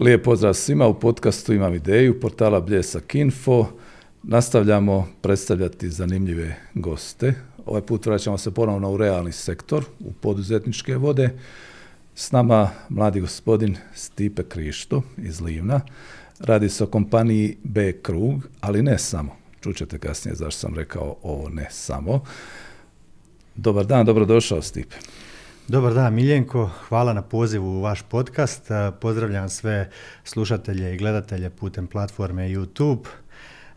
Lijep pozdrav svima, u podcastu imam ideju, portala Bljesak Info. Nastavljamo predstavljati zanimljive goste. Ovaj put vraćamo se ponovno u realni sektor, u poduzetničke vode. S nama mladi gospodin Stipe Krišto iz Livna. Radi se o kompaniji B Krug, ali ne samo. Čućete kasnije zašto sam rekao ovo ne samo. Dobar dan, dobrodošao Stipe. Dobar dan Miljenko, hvala na pozivu u vaš podcast. Pozdravljam sve slušatelje i gledatelje putem platforme YouTube.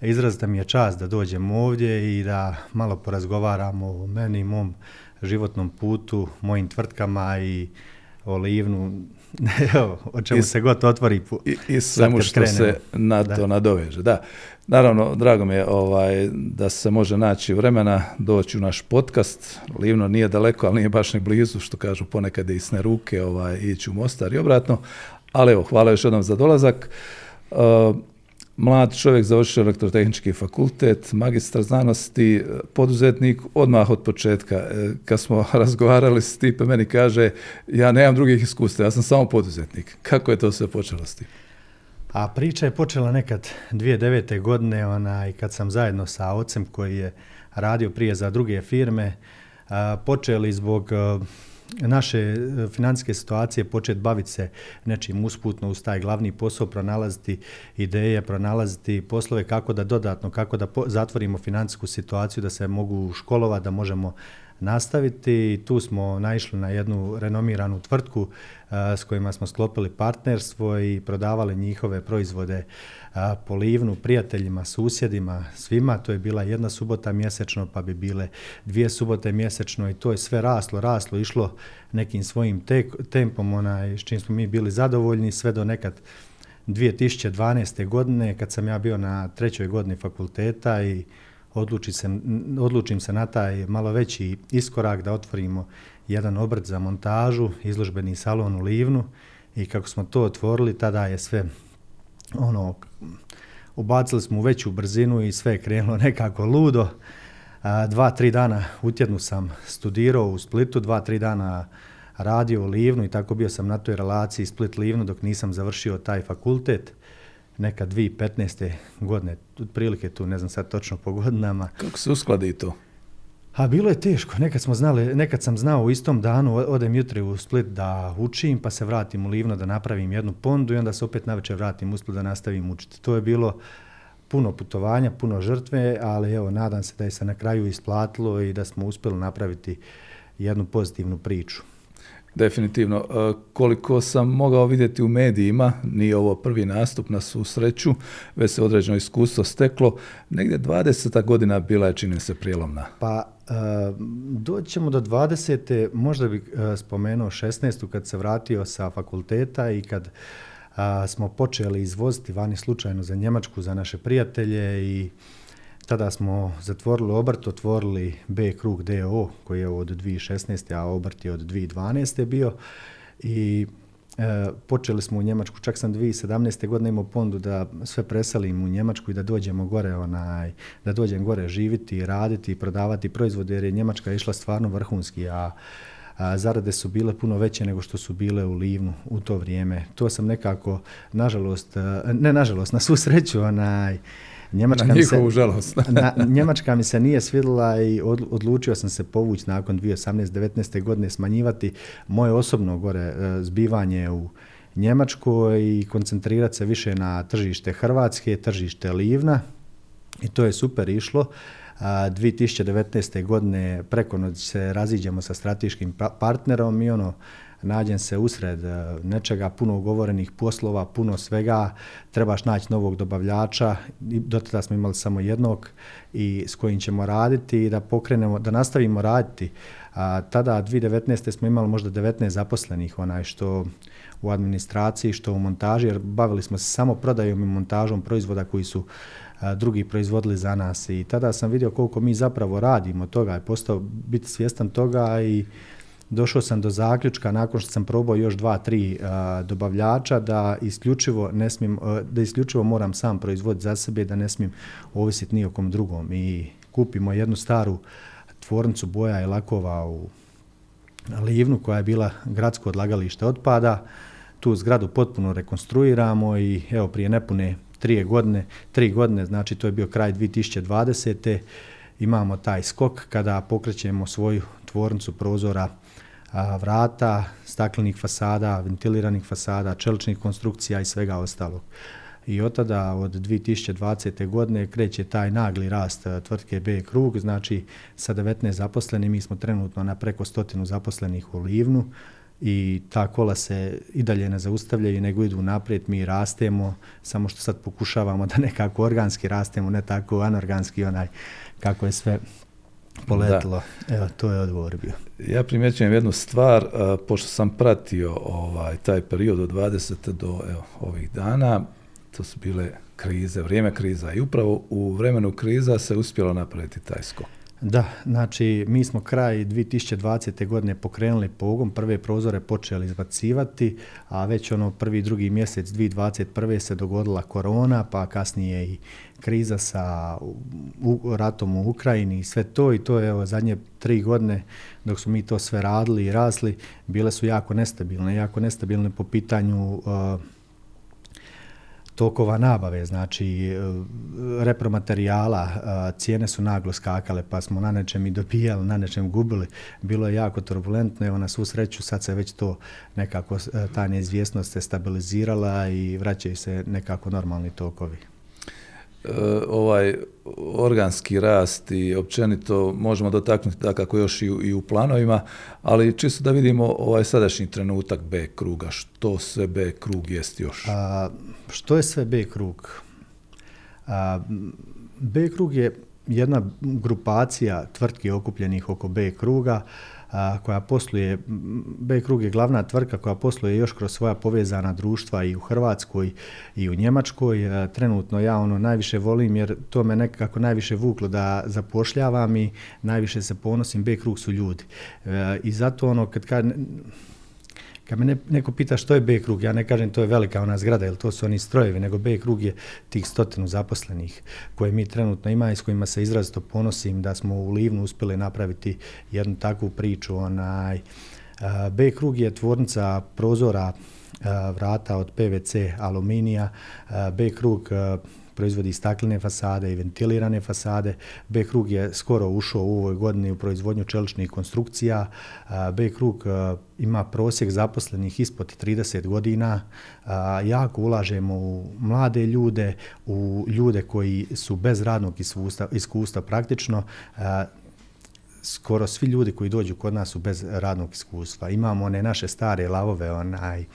Izrazita mi je čast da dođem ovdje i da malo porazgovaramo o meni, mom životnom putu, mojim tvrtkama i o Livnu, o čemu se god otvori. I, i svemu što se na to nadoveže. Da. Naravno, drago mi je ovaj, da se može naći vremena doći u naš podcast. Livno nije daleko, ali nije baš ni blizu, što kažu ponekad je isne ruke ovaj, ići u Mostar i obratno. Ali evo, hvala još jednom za dolazak. Uh, mlad čovjek završio elektrotehnički fakultet, magistar znanosti, poduzetnik odmah od početka. E, kad smo razgovarali s Stipe, meni kaže, ja nemam drugih iskustva, ja sam samo poduzetnik. Kako je to sve počelo s tim? A priča je počela nekad 2009. godine, onaj, kad sam zajedno sa ocem koji je radio prije za druge firme, počeli zbog naše e, financijske situacije početi baviti se nečim usputno uz taj glavni posao, pronalaziti ideje, pronalaziti poslove kako da dodatno, kako da zatvorimo financijsku situaciju, da se mogu školovati, da možemo nastaviti. Tu smo naišli na jednu renomiranu tvrtku s kojima smo sklopili partnerstvo i prodavali njihove proizvode po Livnu, prijateljima, susjedima, svima. To je bila jedna subota mjesečno, pa bi bile dvije subote mjesečno i to je sve raslo, raslo, išlo nekim svojim tempom, onaj, s čim smo mi bili zadovoljni, sve do nekad 2012. godine, kad sam ja bio na trećoj godini fakulteta i odluči se, odlučim se na taj malo veći iskorak da otvorimo jedan obrt za montažu, izložbeni salon u Livnu i kako smo to otvorili, tada je sve ono, ubacili smo u veću brzinu i sve je krenulo nekako ludo. dva, tri dana u tjednu sam studirao u Splitu, dva, tri dana radio u Livnu i tako bio sam na toj relaciji Split-Livnu dok nisam završio taj fakultet neka 2015. godine, otprilike tu, ne znam sad točno po godinama. Kako se uskladi to? A bilo je teško, nekad, smo znali, nekad sam znao u istom danu, odem jutri u Split da učim, pa se vratim u Livno da napravim jednu pondu i onda se opet navečer vratim u Split da nastavim učiti. To je bilo puno putovanja, puno žrtve, ali evo, nadam se da je se na kraju isplatilo i da smo uspjeli napraviti jednu pozitivnu priču. Definitivno. E, koliko sam mogao vidjeti u medijima, nije ovo prvi nastup na susreću, već se određeno iskustvo steklo, negdje 20. godina bila je čini se prijelomna. Pa e, doćemo do 20. možda bih e, spomenuo 16. kad se vratio sa fakulteta i kad smo počeli izvoziti vani slučajno za Njemačku, za naše prijatelje i tada smo zatvorili obrt, otvorili B krug DO koji je od 2016. a obrt je od 2012. bio i e, počeli smo u Njemačku, čak sam 2017. godine imao pondu da sve preselim u Njemačku i da dođemo gore, onaj, da dođem gore živiti, raditi, prodavati proizvode jer je Njemačka išla stvarno vrhunski, a zarade su bile puno veće nego što su bile u Livnu u to vrijeme. To sam nekako, nažalost, e, ne nažalost, na svu sreću, onaj, Njemačka na mi se, žalost. na, Njemačka mi se nije svidjela i odlučio sam se povući nakon 2018-19. godine smanjivati moje osobno gore e, zbivanje u Njemačkoj i koncentrirati se više na tržište Hrvatske, tržište Livna i to je super išlo. 2019. godine preko se raziđemo sa strateškim pa-, partnerom i ono nađem se usred e, nečega, puno ugovorenih poslova, puno svega, trebaš naći novog dobavljača, do tada smo imali samo jednog i s kojim ćemo raditi i da pokrenemo, da nastavimo raditi. A, tada 2019. smo imali možda 19 zaposlenih, onaj što u administraciji, što u montaži, jer bavili smo se samo prodajom i montažom proizvoda koji su drugi proizvodili za nas i tada sam vidio koliko mi zapravo radimo toga, je postao biti svjestan toga i došao sam do zaključka nakon što sam probao još dva, tri dobavljača da isključivo ne smijem, da isključivo moram sam proizvoditi za sebe, da ne smijem ovisiti ni o kom drugom i kupimo jednu staru tvornicu boja i lakova u Livnu koja je bila gradsko odlagalište otpada. tu zgradu potpuno rekonstruiramo i evo prije nepune tri godine, tri godine, znači to je bio kraj 2020. Imamo taj skok kada pokrećemo svoju tvornicu prozora vrata, staklenih fasada, ventiliranih fasada, čeličnih konstrukcija i svega ostalog. I od tada, od 2020. godine, kreće taj nagli rast tvrtke B Krug, znači sa 19 zaposlenih, mi smo trenutno na preko stotinu zaposlenih u Livnu, i ta kola se i dalje ne zaustavljaju, nego idu naprijed, mi rastemo, samo što sad pokušavamo da nekako organski rastemo, ne tako anorganski onaj kako je sve poletilo. Evo, to je odgovor bio. Ja primjećujem jednu stvar, pošto sam pratio ovaj, taj period od 20. do evo, ovih dana, to su bile krize, vrijeme kriza i upravo u vremenu kriza se uspjelo napraviti taj skok. Da, znači mi smo kraj 2020. godine pokrenuli pogon, prve prozore počeli izbacivati, a već ono prvi, drugi mjesec 2021. se dogodila korona, pa kasnije i kriza sa u, ratom u Ukrajini i sve to i to je evo, zadnje tri godine dok su mi to sve radili i rasli, bile su jako nestabilne, jako nestabilne po pitanju uh, tokova nabave, znači e, repromaterijala, e, cijene su naglo skakale, pa smo na nečem i dobijali, na nečem gubili. Bilo je jako turbulentno, evo na svu sreću sad se već to nekako, e, ta neizvjesnost se stabilizirala i vraćaju se nekako normalni tokovi. E, ovaj organski rast i općenito možemo dotaknuti kako još i u, i u planovima, ali čisto da vidimo ovaj sadašnji trenutak B kruga, što sve B krug jest još? A, što je sve B krug? A, B krug je jedna grupacija tvrtki okupljenih oko B kruga, koja posluje, B Krug je glavna tvrtka koja posluje još kroz svoja povezana društva i u Hrvatskoj i u Njemačkoj. Trenutno ja ono najviše volim jer to me nekako najviše vuklo da zapošljavam i najviše se ponosim, B Krug su ljudi. E, I zato ono kad, kad kad me neko pita što je B krug, ja ne kažem to je velika ona zgrada, jer to su oni strojevi, nego B krug je tih stotinu zaposlenih koje mi trenutno ima i s kojima se izrazito ponosim da smo u Livnu uspjeli napraviti jednu takvu priču. Onaj, B krug je tvornica prozora vrata od PVC aluminija, B krug proizvodi staklene fasade i ventilirane fasade. B krug je skoro ušao u ovoj godini u proizvodnju čeličnih konstrukcija. B krug ima prosjek zaposlenih ispod 30 godina. Jako ulažemo u mlade ljude, u ljude koji su bez radnog iskustva, iskustva praktično skoro svi ljudi koji dođu kod nas su bez radnog iskustva. Imamo one naše stare lavove, onaj,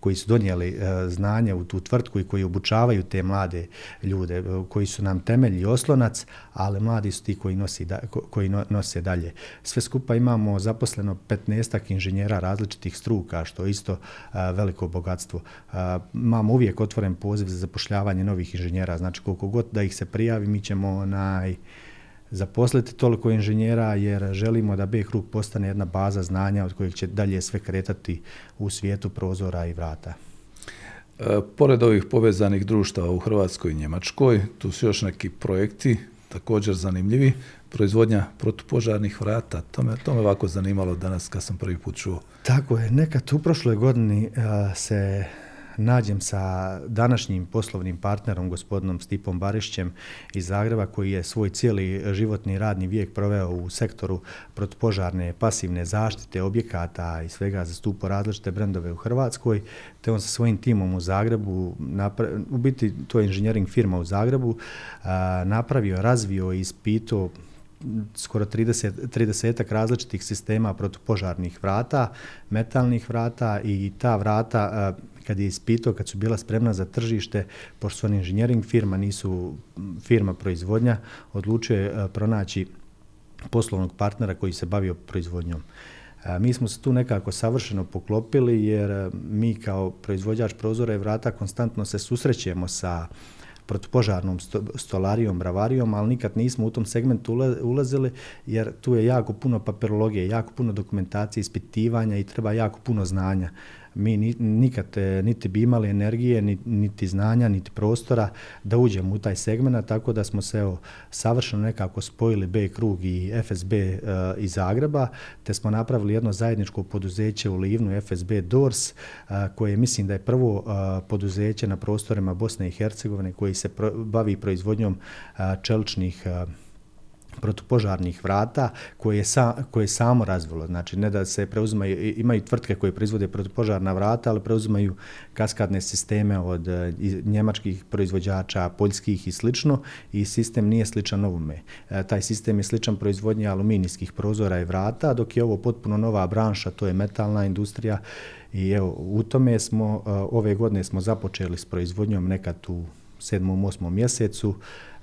koji su donijeli e, znanje u tu tvrtku i koji obučavaju te mlade ljude, e, koji su nam temelj i oslonac, ali mladi su ti koji, nosi koji nose dalje. Sve skupa imamo zaposleno 15 inženjera različitih struka, što je isto e, veliko bogatstvo. Imamo uvijek otvoren poziv za zapošljavanje novih inženjera, znači koliko god da ih se prijavi, mi ćemo naj zaposliti toliko inženjera jer želimo da B krug postane jedna baza znanja od kojeg će dalje sve kretati u svijetu prozora i vrata. E, pored ovih povezanih društava u Hrvatskoj i Njemačkoj, tu su još neki projekti također zanimljivi. Proizvodnja protupožarnih vrata, to me, to me ovako zanimalo danas kad sam prvi put čuo. Tako je, nekad u prošloj godini uh, se nađem sa današnjim poslovnim partnerom, gospodinom Stipom Barišćem iz Zagreba, koji je svoj cijeli životni radni vijek proveo u sektoru protupožarne pasivne zaštite objekata i svega zastupo različite brendove u Hrvatskoj, te on sa svojim timom u Zagrebu, u biti to je inženjering firma u Zagrebu, napravio, razvio i ispitao skoro 30, 30 različitih sistema protupožarnih vrata, metalnih vrata i ta vrata kad je ispitao, kad su bila spremna za tržište, pošto su oni inženjering firma, nisu firma proizvodnja, odlučio je e, pronaći poslovnog partnera koji se bavio proizvodnjom. E, mi smo se tu nekako savršeno poklopili jer e, mi kao proizvođač prozora i vrata konstantno se susrećemo sa protupožarnom stolarijom, bravarijom, ali nikad nismo u tom segmentu ulazili jer tu je jako puno papirologije, jako puno dokumentacije, ispitivanja i treba jako puno znanja. Mi nikad niti bi imali energije, niti znanja, niti prostora da uđemo u taj segment, tako da smo se evo, savršeno nekako spojili B krug i FSB iz Zagreba, te smo napravili jedno zajedničko poduzeće u Livnu, FSB Doors, koje mislim da je prvo poduzeće na prostorima Bosne i Hercegovine koji se bavi proizvodnjom čeličnih protupožarnih vrata koje je, sa, koje je samo razvilo. Znači, ne da se preuzimaju, imaju tvrtke koje proizvode protupožarna vrata, ali preuzimaju kaskadne sisteme od e, njemačkih proizvođača, poljskih i slično i sistem nije sličan ovome. E, taj sistem je sličan proizvodnji aluminijskih prozora i vrata, dok je ovo potpuno nova branša, to je metalna industrija i evo, u tome smo, e, ove godine smo započeli s proizvodnjom nekad u sedmom, osmom mjesecu,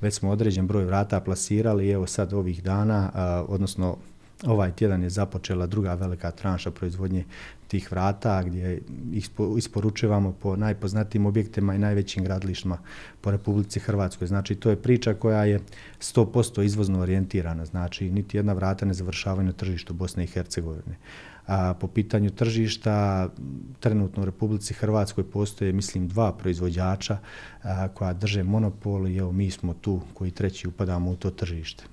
već smo određen broj vrata plasirali i evo sad ovih dana, odnosno ovaj tjedan je započela druga velika tranša proizvodnje tih vrata gdje ih isporučujemo po najpoznatijim objektima i najvećim gradilištima po Republici Hrvatskoj. Znači to je priča koja je 100% izvozno orijentirana, znači niti jedna vrata ne završavaju na tržištu Bosne i Hercegovine. A po pitanju tržišta, trenutno u Republici Hrvatskoj postoje, mislim, dva proizvođača koja drže monopol i evo mi smo tu koji treći upadamo u to tržište.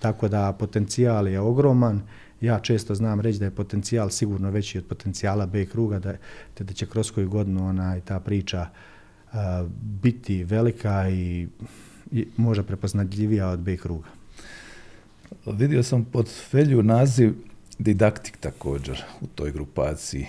Tako da potencijal je ogroman. Ja često znam reći da je potencijal sigurno veći od potencijala B kruga, da, te da će kroz koju godinu ona, ta priča biti velika i, i možda prepoznatljivija od B kruga. Vidio sam pod felju naziv didaktik također u toj grupaciji.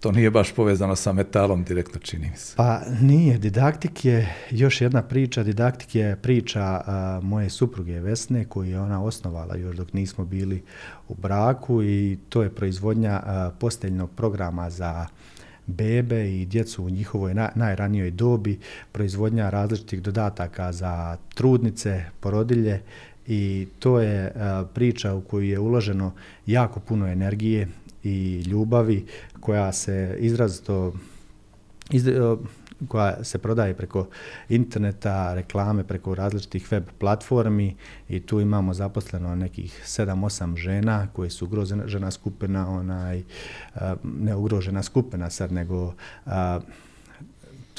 To nije baš povezano sa metalom direktno, čini mi se. Pa nije. Didaktik je još jedna priča. Didaktik je priča moje supruge Vesne koju je ona osnovala još dok nismo bili u braku i to je proizvodnja posteljnog programa za bebe i djecu u njihovoj najranijoj dobi, proizvodnja različitih dodataka za trudnice, porodilje i to je priča u koju je uloženo jako puno energije i ljubavi koja se izrazito iz, koja se prodaje preko interneta, reklame preko različitih web platformi i tu imamo zaposleno nekih 7-8 žena koje su ugrožena skupina, onaj, e, ne ugrožena skupina sad, nego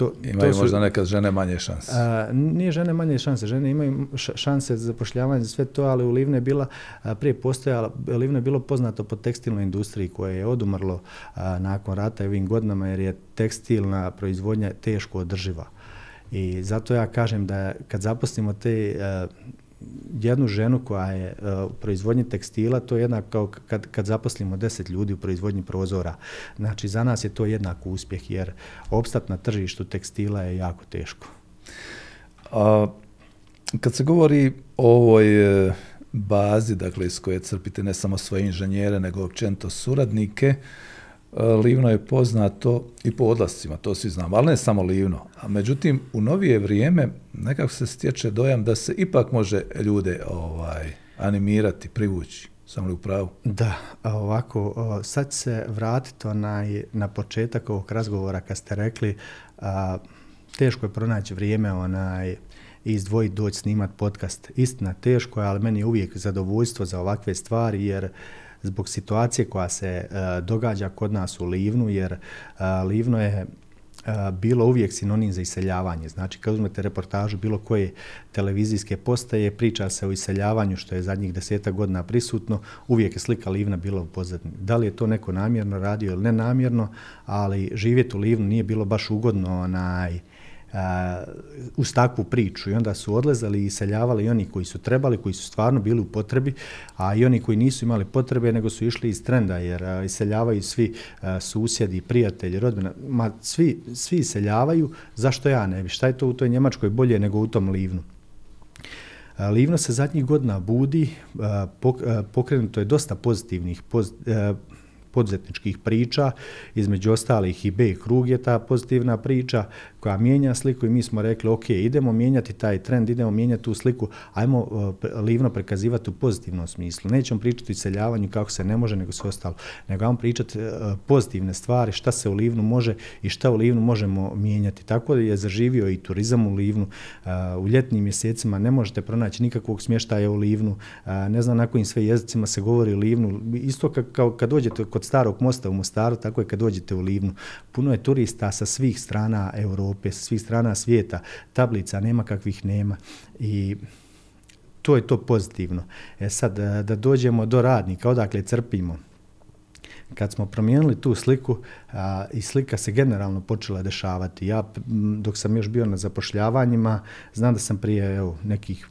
to, imaju to su, možda nekad žene manje šanse. A, nije žene manje šanse, žene imaju šanse za zapošljavanje za sve to, ali u Livne je bila, a, prije postojala, Livne je bilo poznato po tekstilnoj industriji koje je odumrlo a, nakon rata i ovim godinama jer je tekstilna proizvodnja teško održiva. I zato ja kažem da kad zaposlimo te jednu ženu koja je e, u proizvodnji tekstila, to je jednak kao kad, kad zaposlimo deset ljudi u proizvodnji prozora. Znači, za nas je to jednak uspjeh, jer opstat na tržištu tekstila je jako teško. A, kad se govori o ovoj e, bazi, dakle, iz koje crpite ne samo svoje inženjere, nego općenito suradnike, Livno je poznato i po odlascima, to svi znamo, ali ne samo Livno. A međutim, u novije vrijeme nekako se stječe dojam da se ipak može ljude ovaj animirati, privući. Sam li u pravu? Da, ovako, sad se vratiti onaj, na početak ovog razgovora kad ste rekli a, teško je pronaći vrijeme onaj, izdvojiti doći snimat podcast. Istina, teško je, ali meni je uvijek zadovoljstvo za ovakve stvari, jer zbog situacije koja se e, događa kod nas u Livnu, jer e, Livno je e, bilo uvijek sinonim za iseljavanje. Znači, kad uzmete reportažu bilo koje televizijske postaje, priča se o iseljavanju, što je zadnjih deseta godina prisutno, uvijek je slika Livna bila u pozadnji. Da li je to neko namjerno radio ili nenamjerno, ali živjeti u Livnu nije bilo baš ugodno onaj, uz takvu priču i onda su odlazali i iseljavali i oni koji su trebali, koji su stvarno bili u potrebi, a i oni koji nisu imali potrebe, nego su išli iz trenda, jer iseljavaju svi susjedi, prijatelji, rodbina, ma svi, svi iseljavaju, zašto ja ne bi? Šta je to u toj Njemačkoj bolje nego u tom Livnu? Livno se zadnjih godina budi, pokrenuto je dosta pozitivnih, poduzetničkih priča, između ostalih i B krug je ta pozitivna priča koja mijenja sliku i mi smo rekli ok, idemo mijenjati taj trend, idemo mijenjati tu sliku, ajmo uh, livno prikazivati u pozitivnom smislu. Nećemo pričati o iseljavanju kako se ne može, nego sve ostalo, nego ajmo pričati uh, pozitivne stvari, šta se u livnu može i šta u livnu možemo mijenjati. Tako da je zaživio i turizam u livnu. Uh, u ljetnim mjesecima ne možete pronaći nikakvog smještaja u livnu, ne znam na kojim sve jezicima se govori u livnu. Isto kao kad dođete kod starog mosta u Mostaru, tako je kad dođete u Livnu. Puno je turista sa svih strana Europe, sa svih strana svijeta. Tablica nema kakvih nema. I to je to pozitivno. E sad, da dođemo do radnika, odakle crpimo, kad smo promijenili tu sliku a, i slika se generalno počela dešavati. Ja dok sam još bio na zapošljavanjima, znam da sam prije evo, nekih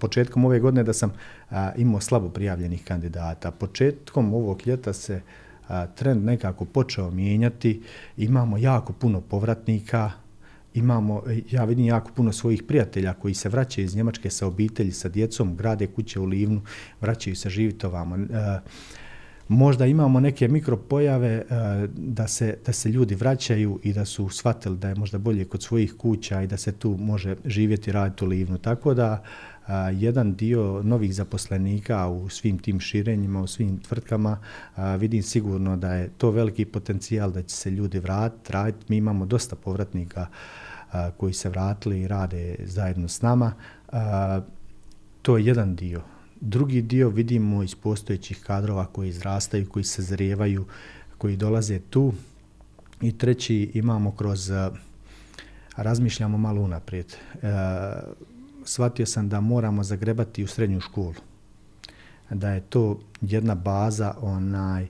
početkom ove godine da sam a, imao slabo prijavljenih kandidata. Početkom ovog ljeta se a, trend nekako počeo mijenjati. Imamo jako puno povratnika, imamo, ja vidim jako puno svojih prijatelja koji se vraćaju iz Njemačke sa obitelji, sa djecom, grade kuće u Livnu, vraćaju se živjeti ovamo. Možda imamo neke mikropojave e, da se, da se ljudi vraćaju i da su shvatili da je možda bolje kod svojih kuća i da se tu može živjeti, raditi u Livnu. Tako da jedan dio novih zaposlenika u svim tim širenjima, u svim tvrtkama, vidim sigurno da je to veliki potencijal da će se ljudi vratiti, raditi. Mi imamo dosta povratnika koji se vratili i rade zajedno s nama. To je jedan dio. Drugi dio vidimo iz postojećih kadrova koji izrastaju, koji se zrijevaju, koji dolaze tu. I treći imamo kroz, razmišljamo malo unaprijed. E, shvatio sam da moramo zagrebati u srednju školu. Da je to jedna baza onaj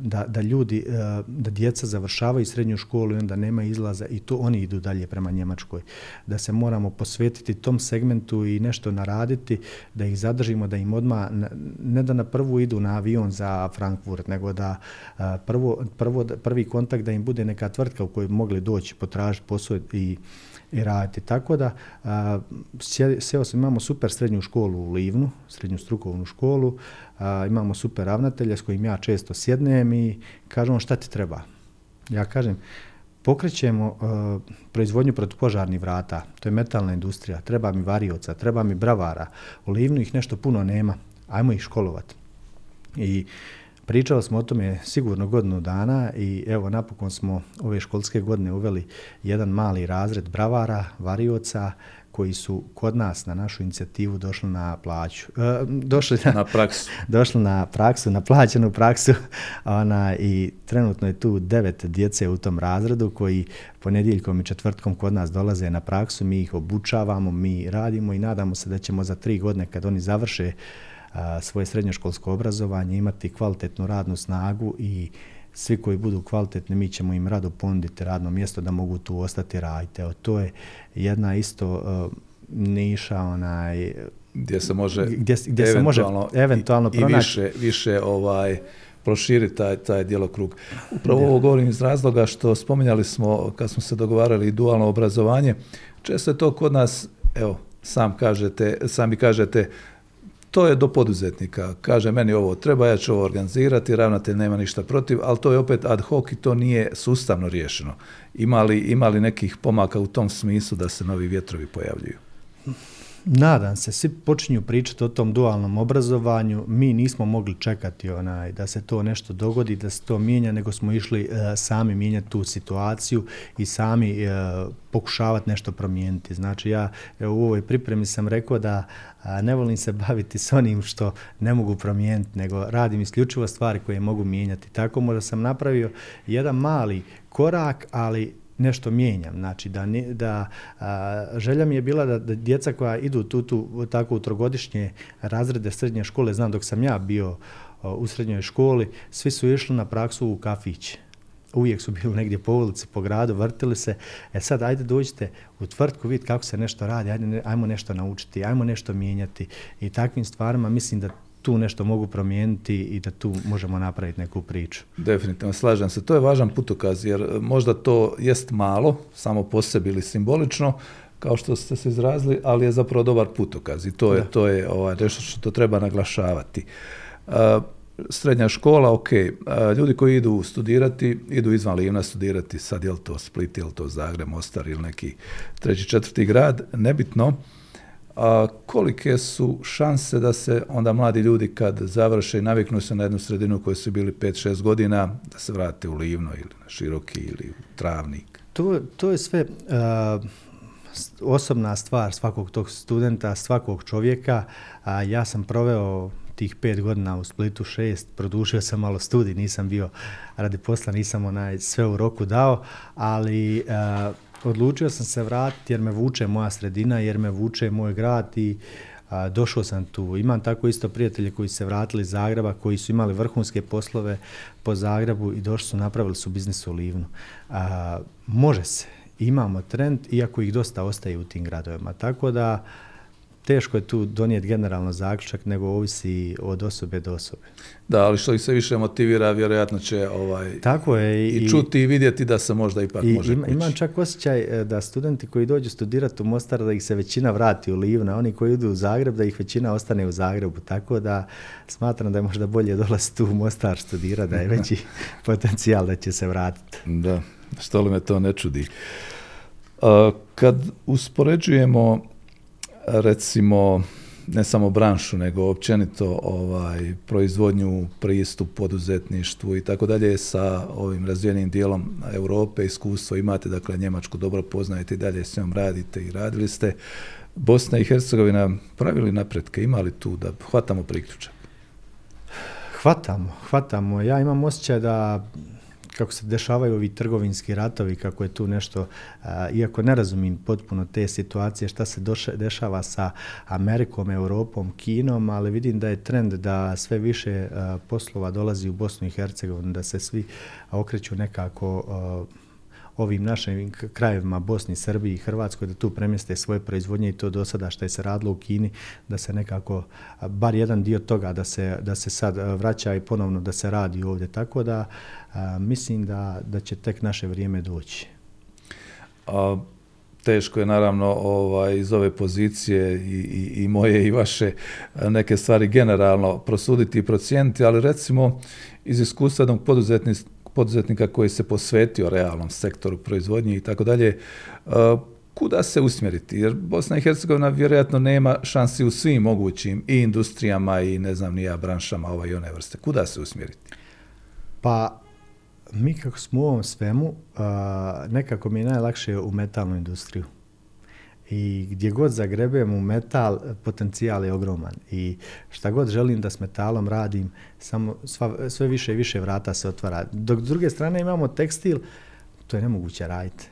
da, da ljudi, da djeca završavaju srednju školu i onda nema izlaza i to oni idu dalje prema Njemačkoj. Da se moramo posvetiti tom segmentu i nešto naraditi, da ih zadržimo, da im odmah, ne da na prvu idu na avion za Frankfurt, nego da prvo, prvo, prvi kontakt da im bude neka tvrtka u kojoj bi mogli doći, potražiti posao i i raditi. Tako da, sjeo sam, imamo super srednju školu u Livnu, srednju strukovnu školu, imamo super ravnatelja s kojim ja često sjednem i kažem šta ti treba. Ja kažem, pokrećemo proizvodnju protupožarnih vrata, to je metalna industrija, treba mi varioca, treba mi bravara, u Livnu ih nešto puno nema, ajmo ih školovati. I Pričali smo o tome sigurno godinu dana i evo napokon smo ove školske godine uveli jedan mali razred bravara, varioca koji su kod nas na našu inicijativu došli na plaću. E, došli na, na praksu. došli na praksu, na plaćenu praksu. Ona, I trenutno je tu devet djece u tom razredu koji ponedjeljkom i četvrtkom kod nas dolaze na praksu. Mi ih obučavamo, mi radimo i nadamo se da ćemo za tri godine kad oni završe svoje srednjoškolsko obrazovanje, imati kvalitetnu radnu snagu i svi koji budu kvalitetni, mi ćemo im rado ponuditi radno mjesto da mogu tu ostati raditi. Evo, to je jedna isto uh, niša, onaj, gdje se može gdje, gdje se može eventualno i, i više, više ovaj, proširiti taj, taj djelokrug. Upravo ovo govorim iz razloga što spominjali smo, kad smo se dogovarali dualno obrazovanje, često je to kod nas, evo, sam kažete, sami kažete, to je do poduzetnika. Kaže, meni ovo treba, ja ću ovo organizirati, ravnatelj nema ništa protiv, ali to je opet ad hoc i to nije sustavno riješeno. Imali, imali nekih pomaka u tom smislu da se novi vjetrovi pojavljuju? Nadam se, svi počinju pričati o tom dualnom obrazovanju, mi nismo mogli čekati onaj, da se to nešto dogodi, da se to mijenja, nego smo išli e, sami mijenjati tu situaciju i sami e, pokušavati nešto promijeniti. Znači ja evo, u ovoj pripremi sam rekao da ne volim se baviti s onim što ne mogu promijeniti, nego radim isključivo stvari koje mogu mijenjati. Tako možda sam napravio jedan mali korak, ali nešto mijenjam. Znači da, da želja mi je bila da, da djeca koja idu tu, tu tako u trogodišnje razrede srednje škole, znam dok sam ja bio u srednjoj školi, svi su išli na praksu u kafić. Uvijek su bili negdje po ulici, po gradu, vrtili se. E sad, ajde dođite u tvrtku, vidjeti kako se nešto radi, ajde, ajmo nešto naučiti, ajmo nešto mijenjati. I takvim stvarima mislim da tu nešto mogu promijeniti i da tu možemo napraviti neku priču. Definitivno, slažem se. To je važan putokaz, jer možda to jest malo, samo po sebi ili simbolično, kao što ste se izrazili, ali je zapravo dobar putokaz i to je, to je ovaj, nešto što to treba naglašavati. srednja škola, ok, ljudi koji idu studirati, idu izvan Livna studirati, sad je li to Split, je li to Zagreb, Mostar ili neki treći, četvrti grad, nebitno, a kolike su šanse da se onda mladi ljudi kad završe i naviknu se na jednu sredinu koju su bili 5-6 godina, da se vrate u Livno ili na Široki ili u Travnik? To, to je sve osobna stvar svakog tog studenta, svakog čovjeka. A ja sam proveo tih pet godina u Splitu šest, produžio sam malo studij, nisam bio radi posla, nisam onaj sve u roku dao, ali odlučio sam se vratiti jer me vuče moja sredina, jer me vuče moj grad i došao sam tu. Imam tako isto prijatelje koji se vratili iz Zagreba, koji su imali vrhunske poslove po Zagrebu i došli su, napravili su biznis u Livnu. može se, imamo trend, iako ih dosta ostaje u tim gradovima. Tako da teško je tu donijeti generalno zaključak, nego ovisi od osobe do osobe. Da, ali što ih se više motivira, vjerojatno će ovaj, Tako je, i, čuti i vidjeti da se možda ipak i, može ima, Imam čak osjećaj e, da studenti koji dođu studirati u Mostar, da ih se većina vrati u Livna, oni koji idu u Zagreb, da ih većina ostane u Zagrebu. Tako da smatram da je možda bolje dolaziti u Mostar studirati, da je veći potencijal da će se vratiti. Da, što li me to ne čudi. Kad uspoređujemo recimo ne samo branšu, nego općenito ovaj, proizvodnju, pristup poduzetništvu i tako dalje sa ovim razvijenim dijelom Europe, iskustvo imate, dakle Njemačku dobro poznajete i dalje s njom radite i radili ste. Bosna i Hercegovina pravili napretke, imali tu da hvatamo priključak? Hvatamo, hvatamo. Ja imam osjećaj da kako se dešavaju ovi trgovinski ratovi, kako je tu nešto, iako ne razumijem potpuno te situacije, šta se dešava sa Amerikom, Europom, Kinom, ali vidim da je trend da sve više poslova dolazi u Bosnu i Hercegovinu, da se svi okreću nekako ovim našim krajevima Bosni, Srbiji i Hrvatskoj da tu premjeste svoje proizvodnje i to do sada što je se radilo u Kini da se nekako bar jedan dio toga da se, da se sad vraća i ponovno da se radi ovdje tako da mislim da, da će tek naše vrijeme doći. A, teško je naravno ovaj, iz ove pozicije i, i, i moje i vaše neke stvari generalno prosuditi i procijeniti, ali recimo iz iskustva jednog poduzetnika koji se posvetio realnom sektoru proizvodnje i tako dalje, kuda se usmjeriti? Jer Bosna i Hercegovina vjerojatno nema šansi u svim mogućim i industrijama i ne znam nija branšama ove i one vrste. Kuda se usmjeriti? Pa mi kako smo u ovom svemu, nekako mi je najlakše u metalnu industriju. I gdje god zagrebem u metal, potencijal je ogroman. I šta god želim da s metalom radim, samo sve više i više vrata se otvara. Dok s druge strane imamo tekstil, to je nemoguće raditi.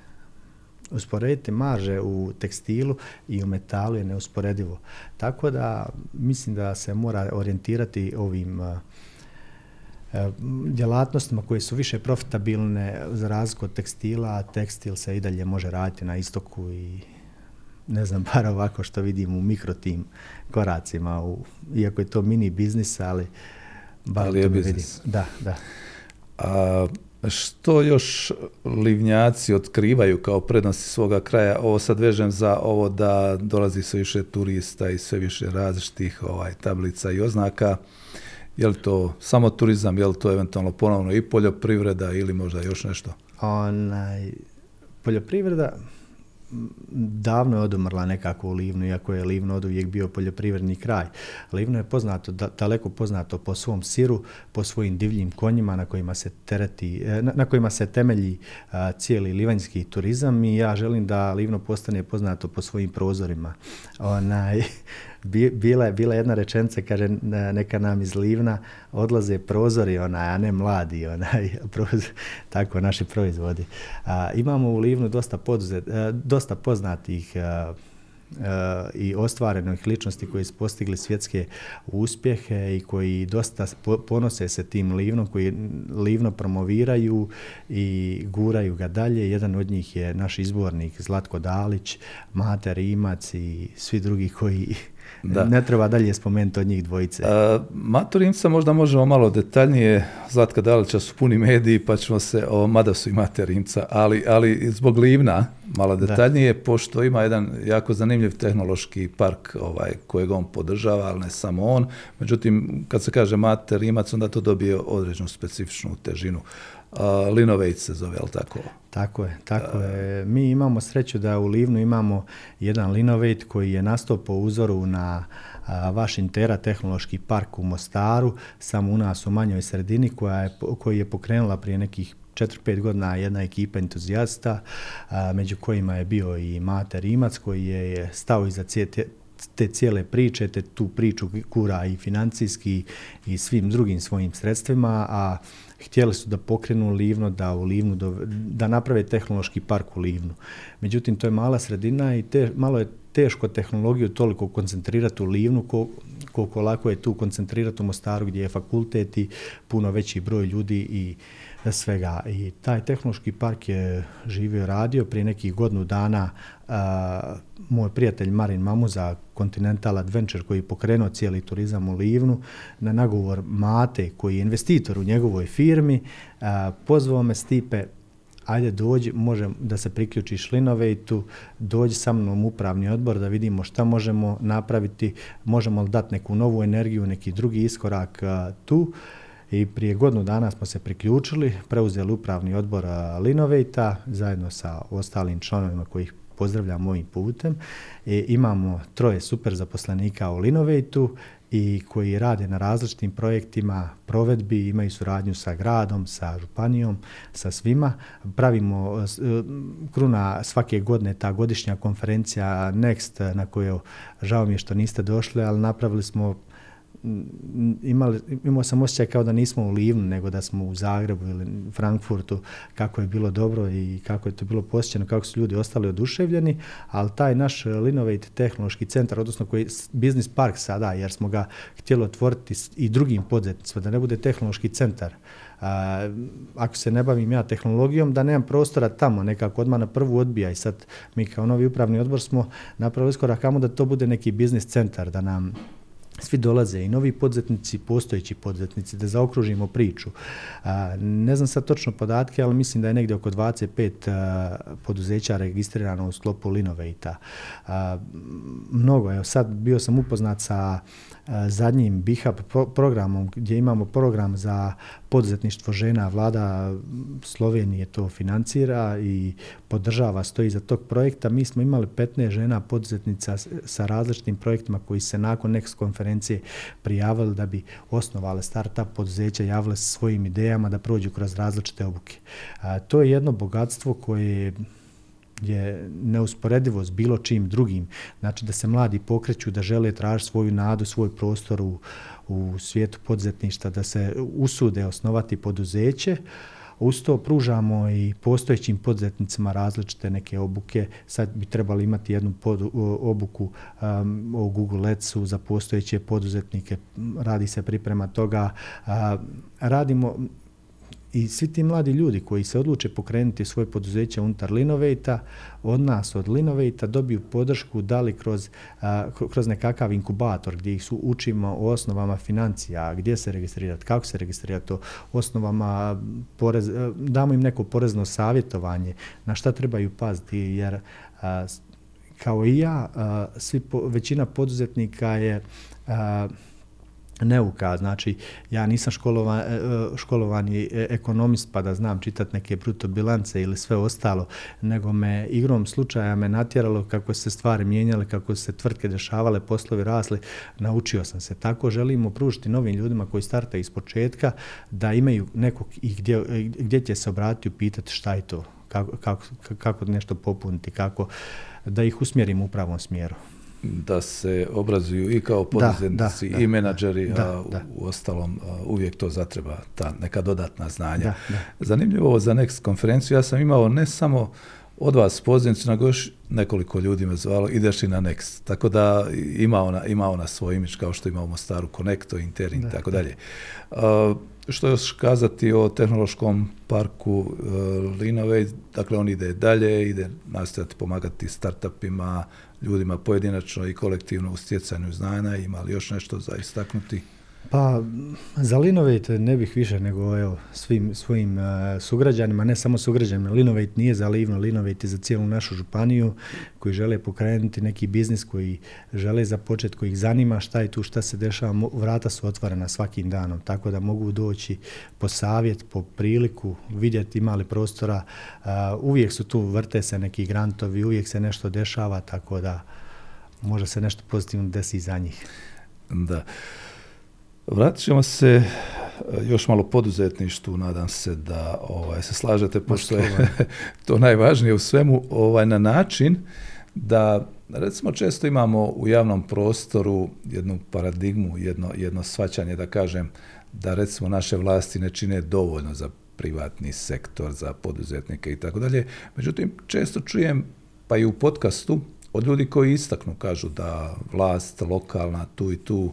Usporediti marže u tekstilu i u metalu je neusporedivo. Tako da mislim da se mora orijentirati ovim E, djelatnostima koje su više profitabilne za razliku od tekstila, a tekstil se i dalje može raditi na istoku i ne znam, bar ovako što vidim u mikrotim koracima, u, iako je to mini biznis, ali bar ali je biznis. Da, da. A što još livnjaci otkrivaju kao prednosti svoga kraja? Ovo sad vežem za ovo da dolazi sve više turista i sve više različitih ovaj, tablica i oznaka. Je li to samo turizam, je li to eventualno ponovno i poljoprivreda ili možda još nešto? Onaj, poljoprivreda davno je odumrla nekako u Livnu, iako je Livno od uvijek bio poljoprivredni kraj. Livno je poznato, daleko poznato po svom siru, po svojim divljim konjima na kojima se tereti, e, na, kojima se temelji cijeli livanjski turizam i ja želim da Livno postane poznato po svojim prozorima. Onaj, bila je bila jedna rečenica, kaže neka nam iz Livna odlaze prozori, onaj, a ne mladi, onaj, prozor, tako naši proizvodi. imamo u Livnu dosta, poduzet, e, dosta poznatih e, i ostvarenih ličnosti koji su postigli svjetske uspjehe i koji dosta ponose se tim livnom, koji livno promoviraju i guraju ga dalje. Jedan od njih je naš izbornik Zlatko Dalić, Mate Rimac i svi drugi koji da. Ne treba dalje spomenuti od njih dvojice. A, Maturimca možda možemo malo detaljnije, Zlatka Dalića su puni mediji, pa ćemo se, o, mada su i Materimca, ali, ali zbog Livna, malo detaljnije, pošto ima jedan jako zanimljiv tehnološki park ovaj, kojeg on podržava, ali ne samo on. Međutim, kad se kaže Rimac, onda to dobije određenu specifičnu težinu. Linovejc se zove, ali tako? Tako je, tako je. Mi imamo sreću da u Livnu imamo jedan Linovate koji je nastao po uzoru na vaš Intera tehnološki park u Mostaru, samo u nas u manjoj sredini koja je, koji je pokrenula prije nekih 4-5 godina jedna ekipa entuzijasta, među kojima je bio i Mate Rimac koji je stao iza te cijele priče, te tu priču kura i financijski i svim drugim svojim sredstvima, a htjeli su da pokrenu Livno, da u Livnu, da naprave tehnološki park u Livnu. Međutim, to je mala sredina i te, malo je teško tehnologiju toliko koncentrirati u Livnu koliko lako je tu koncentrirati u Mostaru gdje je fakultet i puno veći broj ljudi i svega. I taj tehnološki park je živio radio prije nekih godinu dana. moj prijatelj Marin Mamuza, Continental Adventure, koji je pokrenuo cijeli turizam u Livnu, na nagovor Mate, koji je investitor u njegovoj firmi, pozvao me Stipe, ajde dođi, može da se priključiš tu. Dođi sa mnom upravni odbor da vidimo šta možemo napraviti, možemo li dati neku novu energiju, neki drugi iskorak tu. I prije godinu dana smo se priključili, preuzeli upravni odbor Linovejta zajedno sa ostalim članovima kojih pozdravljam ovim putem. I imamo troje super zaposlenika u Linovejtu i koji rade na različitim projektima provedbi, imaju suradnju sa gradom, sa županijom, sa svima. Pravimo e, kruna svake godine ta godišnja konferencija Next na koju žao mi je što niste došli, ali napravili smo imali, imao sam osjećaj kao da nismo u Livnu, nego da smo u Zagrebu ili Frankfurtu, kako je bilo dobro i kako je to bilo posjećeno, kako su ljudi ostali oduševljeni, ali taj naš Linovate tehnološki centar, odnosno koji je biznis park sada, jer smo ga htjeli otvoriti i drugim poduzetnicima, da ne bude tehnološki centar, ako se ne bavim ja tehnologijom, da nemam prostora tamo, nekako odmah na prvu odbija i sad mi kao novi upravni odbor smo napravili iskorak kamo da to bude neki biznis centar, da nam svi dolaze i novi poduzetnici, postojeći poduzetnici, da zaokružimo priču. ne znam sad točno podatke, ali mislim da je negdje oko 25 poduzeća registrirano u sklopu Linovejta. Mnogo, evo sad bio sam upoznat sa zadnjim BIHAP programom gdje imamo program za poduzetništvo žena. Vlada Slovenije to financira i podržava, stoji za tog projekta. Mi smo imali 15 žena poduzetnica sa različitim projektima koji se nakon Next konferencije prijavili da bi osnovale startup poduzeća, javile svojim idejama da prođu kroz različite obuke. to je jedno bogatstvo koje je neusporedivo s bilo čim drugim. Znači da se mladi pokreću, da žele tražiti svoju nadu, svoj prostor u, u svijetu poduzetništva, da se usude osnovati poduzeće. Uz to pružamo i postojećim poduzetnicima različite neke obuke. Sad bi trebali imati jednu obuku um, o Google Adsu za postojeće poduzetnike. Radi se priprema toga. radimo i svi ti mladi ljudi koji se odluče pokrenuti svoje poduzeće unutar Linovejta, od nas, od Linovejta, dobiju podršku da li kroz, kroz nekakav inkubator gdje ih su učimo o osnovama financija, gdje se registrirati, kako se registrirati, o osnovama, porez, damo im neko porezno savjetovanje, na šta trebaju paziti, jer kao i ja, svi, većina poduzetnika je neuka, znači ja nisam školovan, e, školovani e, ekonomist pa da znam čitati neke bruto bilance ili sve ostalo, nego me igrom slučaja me natjeralo kako se stvari mijenjale, kako se tvrtke dešavale, poslovi rasli, naučio sam se. Tako želimo pružiti novim ljudima koji startaju iz početka da imaju nekog i gdje, gdje će se obratiti upitati šta je to, kako, kako, kako nešto popuniti, kako da ih usmjerimo u pravom smjeru da se obrazuju i kao poduzetnici i menadžeri, a u ostalom uvijek to zatreba, ta neka dodatna znanja. Zanimljivo za Next konferenciju, ja sam imao ne samo od vas pozivnicu, nego još nekoliko ljudi me zvalo, ideš li na Next. Tako da ima ona, ima ona svoj imič kao što imamo staru Connecto, Interin i tako dalje. Što još kazati o tehnološkom parku uh, Linove, dakle on ide dalje, ide nastojati pomagati startupima, ljudima pojedinačno i kolektivno u stjecanju znanja, ima li još nešto za istaknuti? Pa, za Linovate ne bih više nego evo, svim svojim uh, sugrađanima, ne samo sugrađanima. Linovate nije za Livno, Linovate je za cijelu našu županiju koji žele pokrenuti neki biznis, koji žele započeti, koji ih zanima šta je tu, šta se dešava. Vrata su otvorena svakim danom, tako da mogu doći po savjet, po priliku, vidjeti ima li prostora. Uh, uvijek su tu, vrte se neki grantovi, uvijek se nešto dešava, tako da može se nešto pozitivno desiti za njih. Da. Vratit ćemo se e, još malo poduzetništvu, nadam se da ovaj, se slažete, pošto je to najvažnije u svemu, ovaj, na način da recimo često imamo u javnom prostoru jednu paradigmu, jedno, jedno svaćanje da kažem da recimo naše vlasti ne čine dovoljno za privatni sektor, za poduzetnike i tako dalje. Međutim, često čujem, pa i u podcastu, od ljudi koji istaknu, kažu da vlast lokalna tu i tu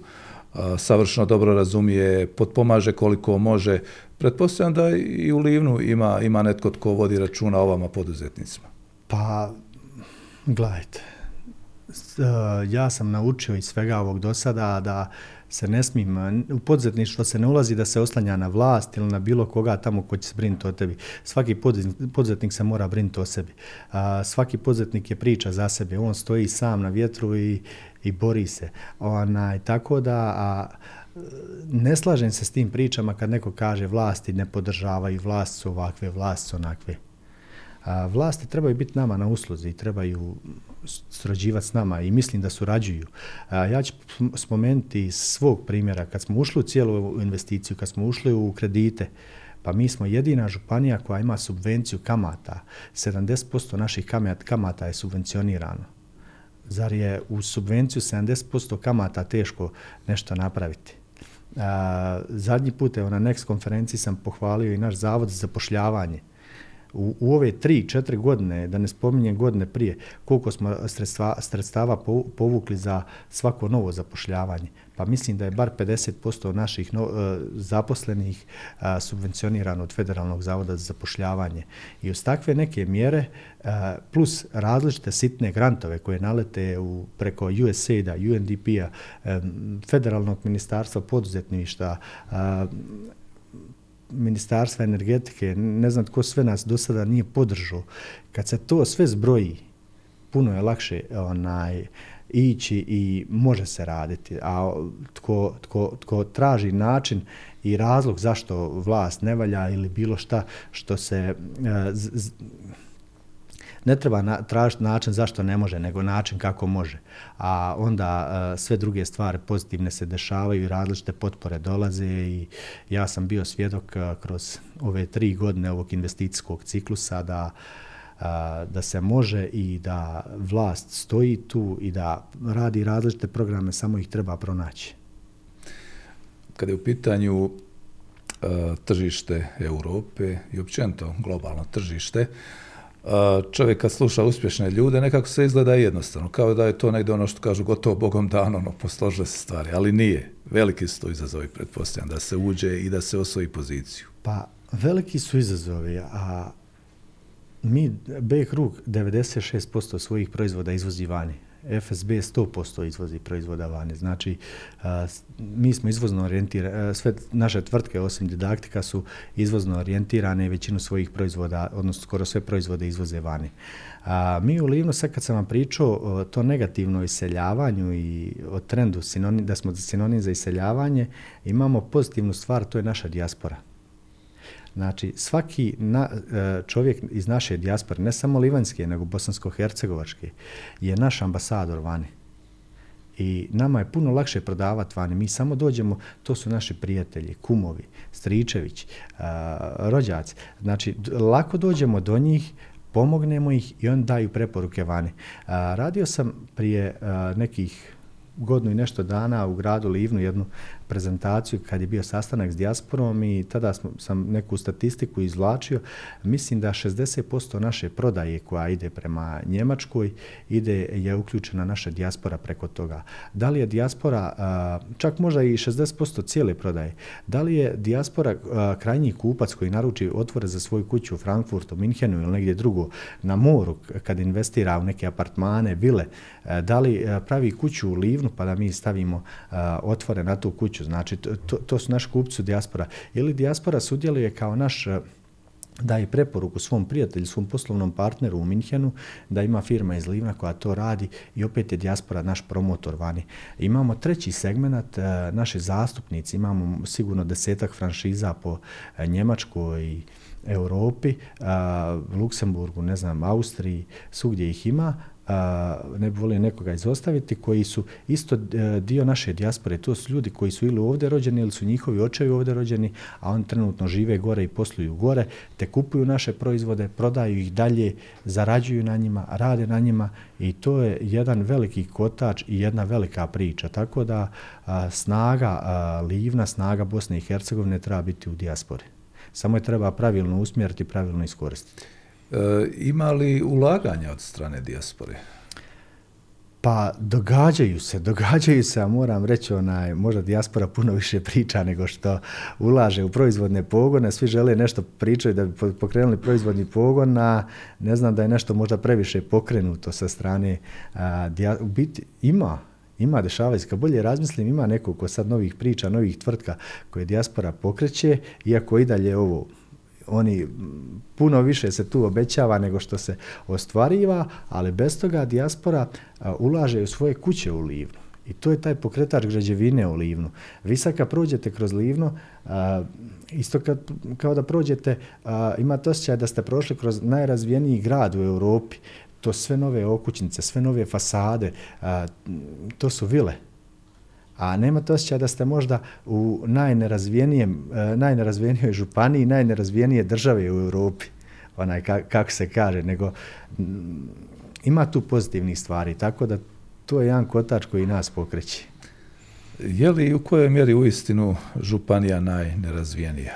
savršeno dobro razumije, potpomaže koliko može. Pretpostavljam da i u Livnu ima, ima netko tko vodi računa o vama poduzetnicima. Pa, gledajte, ja sam naučio iz svega ovog do sada da se ne smim, u poduzetništvo se ne ulazi da se oslanja na vlast ili na bilo koga tamo ko će se brinuti o tebi. Svaki poduzetnik se mora brinuti o sebi. svaki poduzetnik je priča za sebe, on stoji sam na vjetru i, i bori se. Onaj, tako da a, ne slažem se s tim pričama kad neko kaže vlasti ne podržavaju, vlast su ovakve, vlast su onakve. A, vlasti trebaju biti nama na usluzi, trebaju surađivati s nama i mislim da surađuju. Ja ću spomenuti svog primjera, kad smo ušli u cijelu investiciju, kad smo ušli u kredite, pa mi smo jedina županija koja ima subvenciju kamata. 70% naših kamata je subvencionirano. Zar je u subvenciju 70% kamata teško nešto napraviti? zadnji put, evo na Next konferenciji sam pohvalio i naš zavod za zapošljavanje u, u ove tri, četiri godine, da ne spominjem godine prije, koliko smo sredstva, sredstava povukli za svako novo zapošljavanje. Pa mislim da je bar 50% naših no, e, zaposlenih subvencionirano od Federalnog zavoda za zapošljavanje. I uz takve neke mjere, plus različite sitne grantove koje nalete u, preko USAID-a, UNDP-a, Federalnog ministarstva poduzetništva, ministarstva energetike, ne znam tko sve nas do sada nije podržao. Kad se to sve zbroji, puno je lakše onaj, ići i može se raditi. A tko, tko, tko traži način i razlog zašto vlast ne valja ili bilo šta što se e, z, ne treba na, tražiti način zašto ne može, nego način kako može. A onda uh, sve druge stvari pozitivne se dešavaju i različite potpore dolaze i ja sam bio svjedok uh, kroz ove tri godine ovog investicijskog ciklusa da uh, da se može i da vlast stoji tu i da radi različite programe, samo ih treba pronaći. Kada je u pitanju tržište Europe i općenito globalno tržište, čovjek kad sluša uspješne ljude, nekako se izgleda jednostavno, kao da je to negdje ono što kažu gotovo Bogom dano, ono, posložile se stvari, ali nije. Veliki su to izazovi, pretpostavljam, da se uđe i da se osvoji poziciju. Pa, veliki su izazovi, a mi, B krug, 96% svojih proizvoda izvozi vani. FSB 100% izvozi proizvoda vani. Znači, mi smo izvozno orijentirani, sve naše tvrtke osim didaktika su izvozno orijentirane i većinu svojih proizvoda, odnosno skoro sve proizvode izvoze vani. A, mi u Livnu, sad kad sam vam pričao to negativno iseljavanju i o trendu da smo sinonim za iseljavanje, imamo pozitivnu stvar, to je naša dijaspora. Znači, svaki na, e, čovjek iz naše dijaspore, ne samo livanske, nego bosansko-hercegovačke, je naš ambasador vani. I nama je puno lakše prodavati vani. Mi samo dođemo, to su naši prijatelji, kumovi, Stričević, uh, rođaci. Znači, lako dođemo do njih, pomognemo ih i oni daju preporuke vani. Uh, radio sam prije nekih godinu i nešto dana u gradu Livnu jednu prezentaciju kad je bio sastanak s dijasporom i tada smo, sam neku statistiku izvlačio. Mislim da 60% naše prodaje koja ide prema Njemačkoj ide je uključena naša dijaspora preko toga. Da li je dijaspora, čak možda i 60% cijele prodaje, da li je dijaspora krajnji kupac koji naruči otvore za svoju kuću u Frankfurtu, Minhenu ili negdje drugo na moru kad investira u neke apartmane, vile, da li pravi kuću u Livnu pa da mi stavimo otvore na tu kuću kuću. Znači, to, to su naši kupci dijaspora. Ili dijaspora sudjeluje kao naš eh, daje preporuku svom prijatelju, svom poslovnom partneru u Minhenu da ima firma iz Livna koja to radi i opet je dijaspora naš promotor vani. Imamo treći segment, eh, naše zastupnici, imamo sigurno desetak franšiza po eh, Njemačkoj i Europi, Luksemburgu, ne znam, Austriji, svugdje ih ima, ne bi volio nekoga izostaviti, koji su isto e, dio naše dijaspore. To su ljudi koji su ili ovdje rođeni ili su njihovi očevi ovdje rođeni, a oni trenutno žive gore i posluju gore, te kupuju naše proizvode, prodaju ih dalje, zarađuju na njima, rade na njima i to je jedan veliki kotač i jedna velika priča. Tako da snaga Livna, snaga Bosne i Hercegovine treba biti u dijaspori. Samo je treba pravilno usmjeriti, pravilno iskoristiti. E, ima li ulaganja od strane dijaspore? Pa događaju se, događaju se, a moram reći, onaj, možda dijaspora puno više priča nego što ulaže u proizvodne pogone, svi žele nešto pričati da bi pokrenuli proizvodni pogon, a ne znam da je nešto možda previše pokrenuto sa strane, a, u biti ima, ima, dešava se. Kad bolje razmislim, ima neko ko sad novih priča, novih tvrtka koje dijaspora pokreće, iako i dalje ovo oni puno više se tu obećava nego što se ostvariva, ali bez toga dijaspora ulaže u svoje kuće u Livnu. I to je taj pokretač građevine u Livnu. Vi sad kad prođete kroz Livno, isto kad, kao da prođete, imate osjećaj da ste prošli kroz najrazvijeniji grad u Europi. To sve nove okućnice, sve nove fasade, to su vile a nemate osjećaj da ste možda u najnerazvijenijem, e, najnerazvijenijoj županiji, najnerazvijenije države u Europi, onaj, kako se kaže, nego ima tu pozitivnih stvari, tako da to je jedan kotač koji nas pokreće. Je li u kojoj mjeri uistinu županija najnerazvijenija?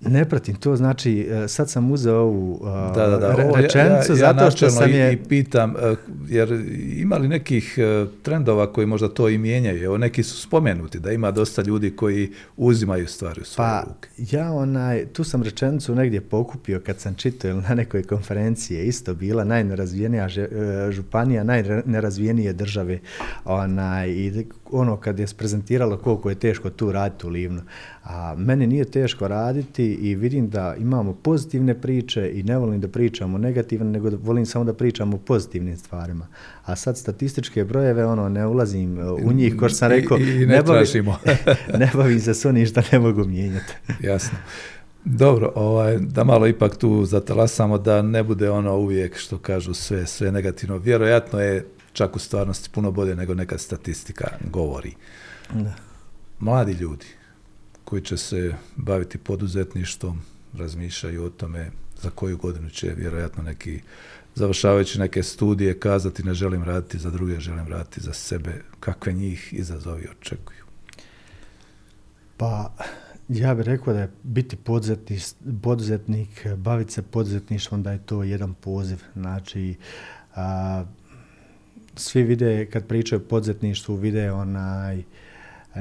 Ne pratim, to znači, e, sad sam uzeo ovu da, da, da. rečenicu ja, ja, zato što sam je... I pitam, e, jer ima li nekih e, trendova koji možda to i mijenjaju? Evo, neki su spomenuti da ima dosta ljudi koji uzimaju stvari u svoje pa, ruke. ja onaj, tu sam rečenicu negdje pokupio kad sam čitao na nekoj konferenciji, isto bila najnerazvijenija županija, najnerazvijenije države. Onaj, I ono kad je prezentiralo koliko je teško tu raditi u Livnu. A meni nije teško raditi i vidim da imamo pozitivne priče i ne volim da pričamo negativne, nego da volim samo da pričamo o pozitivnim stvarima. A sad statističke brojeve, ono, ne ulazim u njih, ko što sam rekao, I, i ne, ne, bavim, ne bavim se s onim što ne mogu mijenjati. Jasno. Dobro, ovaj, da malo ipak tu zatalasamo, da ne bude ono uvijek što kažu sve, sve negativno. Vjerojatno je čak u stvarnosti puno bolje nego neka statistika govori. Da. Mladi ljudi, koji će se baviti poduzetništvom, razmišljaju o tome za koju godinu će vjerojatno neki završavajući neke studije kazati ne želim raditi za druge, želim raditi za sebe. Kakve njih izazovi očekuju? Pa, ja bih rekao da je biti poduzetnik, poduzetnik baviti se poduzetništvom, da je to jedan poziv. Znači, a, svi vide, kad pričaju o poduzetništvu, vide onaj,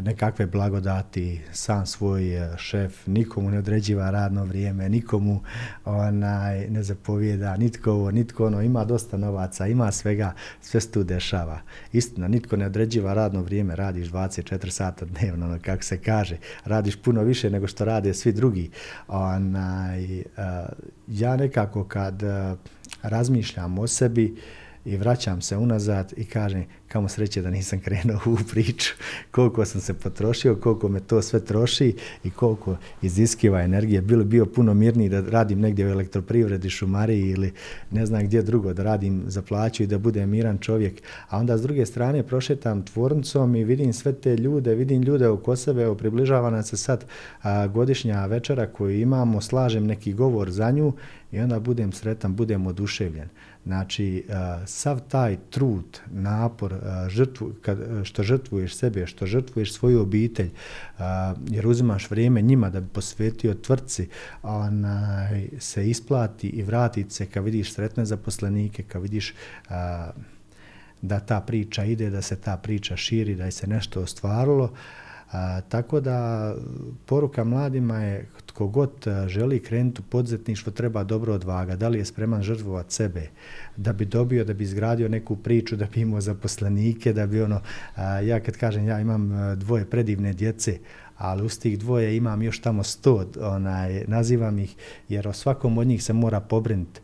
nekakve blagodati, sam svoj e, šef, nikomu ne određiva radno vrijeme, nikomu onaj, ne zapovijeda, nitko ovo, nitko ono, ima dosta novaca, ima svega, sve se tu dešava. Istina, nitko ne određiva radno vrijeme, radiš 24 sata dnevno, ono, kako se kaže, radiš puno više nego što rade svi drugi. Onaj, uh, ja nekako kad uh, razmišljam o sebi, i vraćam se unazad i kažem kamo sreće da nisam krenuo u priču, koliko sam se potrošio, koliko me to sve troši i koliko iziskiva energije. Bilo bio puno mirniji da radim negdje u elektroprivredi, šumariji ili ne znam gdje drugo, da radim za plaću i da budem miran čovjek. A onda s druge strane prošetam tvornicom i vidim sve te ljude, vidim ljude oko sebe, evo približava se sad a, godišnja večera koju imamo, slažem neki govor za nju i onda budem sretan, budem oduševljen. Znači, sav taj trud, napor, žrtvu, kad, što žrtvuješ sebe, što žrtvuješ svoju obitelj, jer uzimaš vrijeme njima da bi posvetio tvrtci, onaj, se isplati i vrati se kad vidiš sretne zaposlenike, kad vidiš da ta priča ide, da se ta priča širi, da je se nešto ostvarilo. Tako da poruka mladima je tko god želi krenuti u poduzetništvo treba dobro odvaga. Da li je spreman žrtvovati sebe da bi dobio, da bi izgradio neku priču, da bi imao zaposlenike, da bi ono, ja kad kažem ja imam dvoje predivne djece, ali uz tih dvoje imam još tamo sto, onaj, nazivam ih, jer o svakom od njih se mora pobrinuti.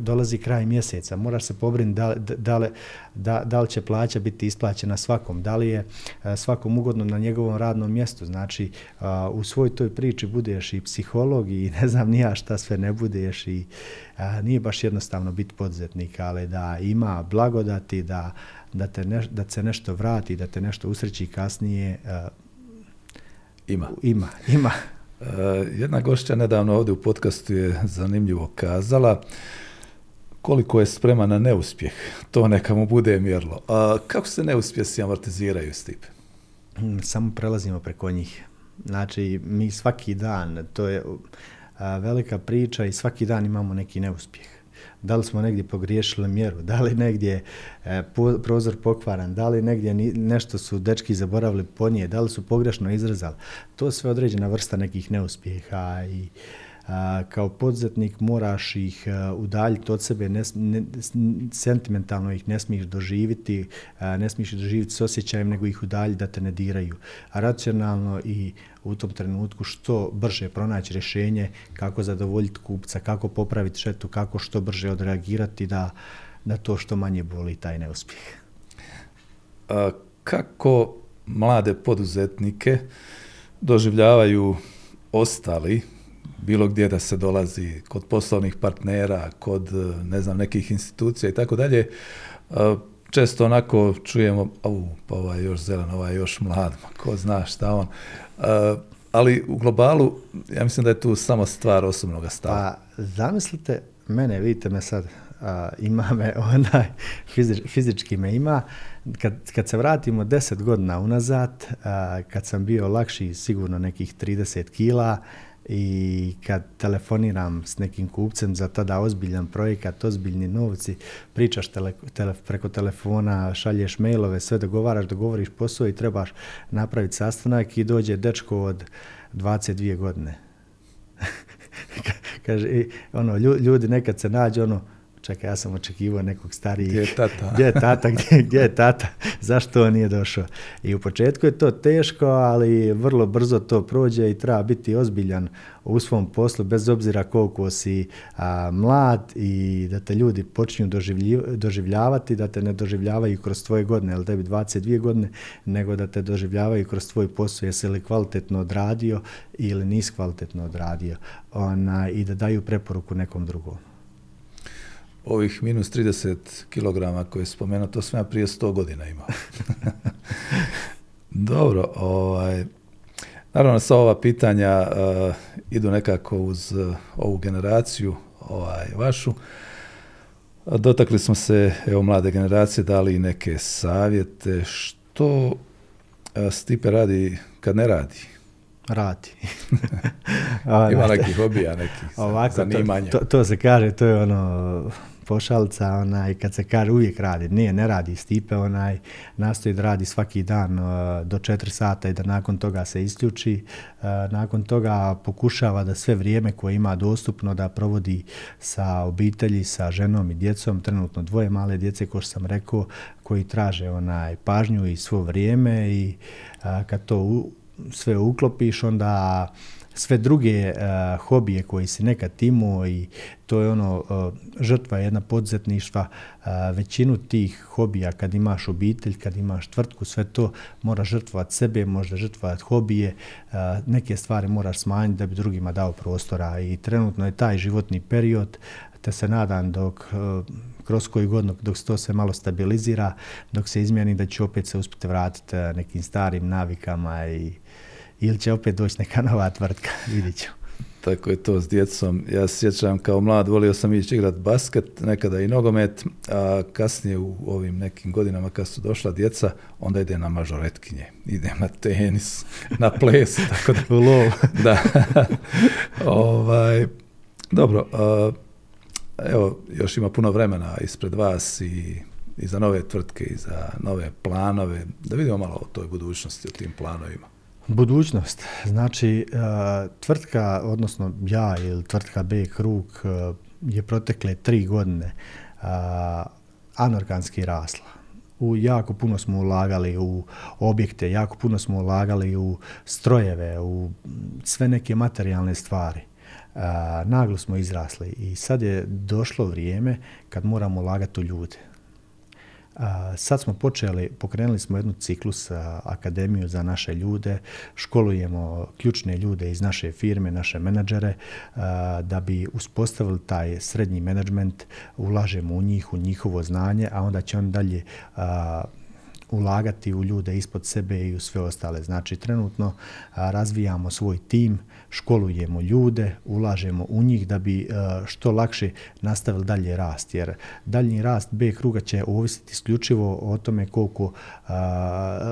Dolazi kraj mjeseca, moraš se pobrinuti da, da, da, da li će plaća biti isplaćena svakom, da li je svakom ugodno na njegovom radnom mjestu. Znači, u svoj toj priči budeš i psiholog i ne znam nija šta sve ne budeš i nije baš jednostavno biti poduzetnik, ali da ima blagodati, da, da, te da se nešto vrati, da te nešto usreći kasnije, ima. Ima, ima. Uh, jedna gošća nedavno ovdje u podcastu je zanimljivo kazala koliko je spreman na neuspjeh. To neka mu bude mjerlo. A kako se neuspjesi amortiziraju, Stipe? Hmm, samo prelazimo preko njih. Znači, mi svaki dan, to je velika priča i svaki dan imamo neki neuspjeh da li smo negdje pogriješili mjeru, da li negdje e, prozor pokvaran, da li negdje nešto su dečki zaboravili ponije, da li su pogrešno izrezali. To sve određena vrsta nekih neuspjeha i kao poduzetnik moraš ih udaljiti od sebe, ne, sentimentalno ih ne smiješ doživiti, ne smiješ doživjeti s osjećajem, nego ih udaljiti da te ne diraju. A racionalno i u tom trenutku što brže pronaći rješenje, kako zadovoljiti kupca, kako popraviti šetu, kako što brže odreagirati da, da to što manje boli taj neuspjeh. A, kako mlade poduzetnike doživljavaju ostali bilo gdje da se dolazi, kod poslovnih partnera, kod ne znam nekih institucija i tako dalje, često onako čujemo, au, pa ovaj još zelen, ovaj još mlad, ko zna šta on. ali u globalu, ja mislim da je tu samo stvar osobnog stava. Pa, zamislite mene, vidite me sad, ima me onaj, fizički me ima, kad, kad se vratimo deset godina unazad, kad sam bio lakši sigurno nekih 30 kila, i kad telefoniram s nekim kupcem za tada ozbiljan projekat, ozbiljni novci, pričaš preko telefona, šalješ mailove, sve dogovaraš, dogovoriš posao i trebaš napraviti sastanak i dođe dečko od 22 godine. Kaže, ono, ljudi nekad se nađu, ono, čekaj, ja sam očekivao nekog starijih. Gdje je tata? gdje je tata, gdje, gdje je tata, zašto on nije došao? I u početku je to teško, ali vrlo brzo to prođe i treba biti ozbiljan u svom poslu, bez obzira koliko si mlad i da te ljudi počinju doživljavati, da te ne doživljavaju kroz tvoje godine, ili tebi 22 godine, nego da te doživljavaju kroz tvoj posao, jesi li kvalitetno odradio ili nisi kvalitetno odradio ona, i da daju preporuku nekom drugom ovih minus 30 kg koje je spomenuo, to sam ja prije 100 godina imao. Dobro, ovaj, naravno sa ova pitanja uh, idu nekako uz uh, ovu generaciju, ovaj, vašu. Dotakli smo se, evo, mlade generacije, dali neke savjete. Što uh, Stipe radi kad ne radi? Radi. Ima nekih hobija, nekih Ovako, zanimanja. To, to, to se kaže, to je ono pošalca, onaj, kad se kaže uvijek radi, nije, ne radi Stipe, onaj, nastoji da radi svaki dan uh, do 4 sata i da nakon toga se isključi, uh, nakon toga pokušava da sve vrijeme koje ima dostupno da provodi sa obitelji, sa ženom i djecom, trenutno dvoje male djece, kao što sam rekao, koji traže onaj pažnju i svo vrijeme i uh, kad to sve uklopiš, onda sve druge uh, hobije koji si nekad imao i to je ono uh, žrtva jedna poduzetništva uh, većinu tih hobija kad imaš obitelj kad imaš tvrtku sve to moraš žrtvovati sebe možda žrtvovati hobije neke stvari moraš smanjiti da bi drugima dao prostora i trenutno je taj životni period te se nadam dok kroz koju godinu dok se to se malo stabilizira dok se izmijeni da ću opet se uspjeti vratiti nekim starim navikama i ili će opet doći neka nova tvrtka, vidit ću. Tako je to s djecom. Ja sjećam kao mlad, volio sam ići igrati basket, nekada i nogomet, a kasnije u ovim nekim godinama kad su došla djeca, onda ide na mažoretkinje, ide na tenis, na ples, tako da... U lov. da. ovaj, dobro, evo, još ima puno vremena ispred vas i, i za nove tvrtke i za nove planove, da vidimo malo o toj budućnosti, o tim planovima. Budućnost. Znači, e, tvrtka, odnosno ja ili tvrtka B Krug e, je protekle tri godine e, anorganski rasla. u jako puno smo ulagali u objekte, jako puno smo ulagali u strojeve, u sve neke materijalne stvari. naglo smo izrasli i sad je došlo vrijeme kad moramo ulagati u ljude. Sad smo počeli, pokrenuli smo jednu ciklus akademiju za naše ljude, školujemo ključne ljude iz naše firme, naše menadžere, da bi uspostavili taj srednji menadžment, ulažemo u njih, u njihovo znanje, a onda će on dalje ulagati u ljude ispod sebe i u sve ostale. Znači, trenutno razvijamo svoj tim, školujemo ljude, ulažemo u njih da bi što lakše nastavili dalje rast. Jer daljnji rast B kruga će ovisiti isključivo o tome koliko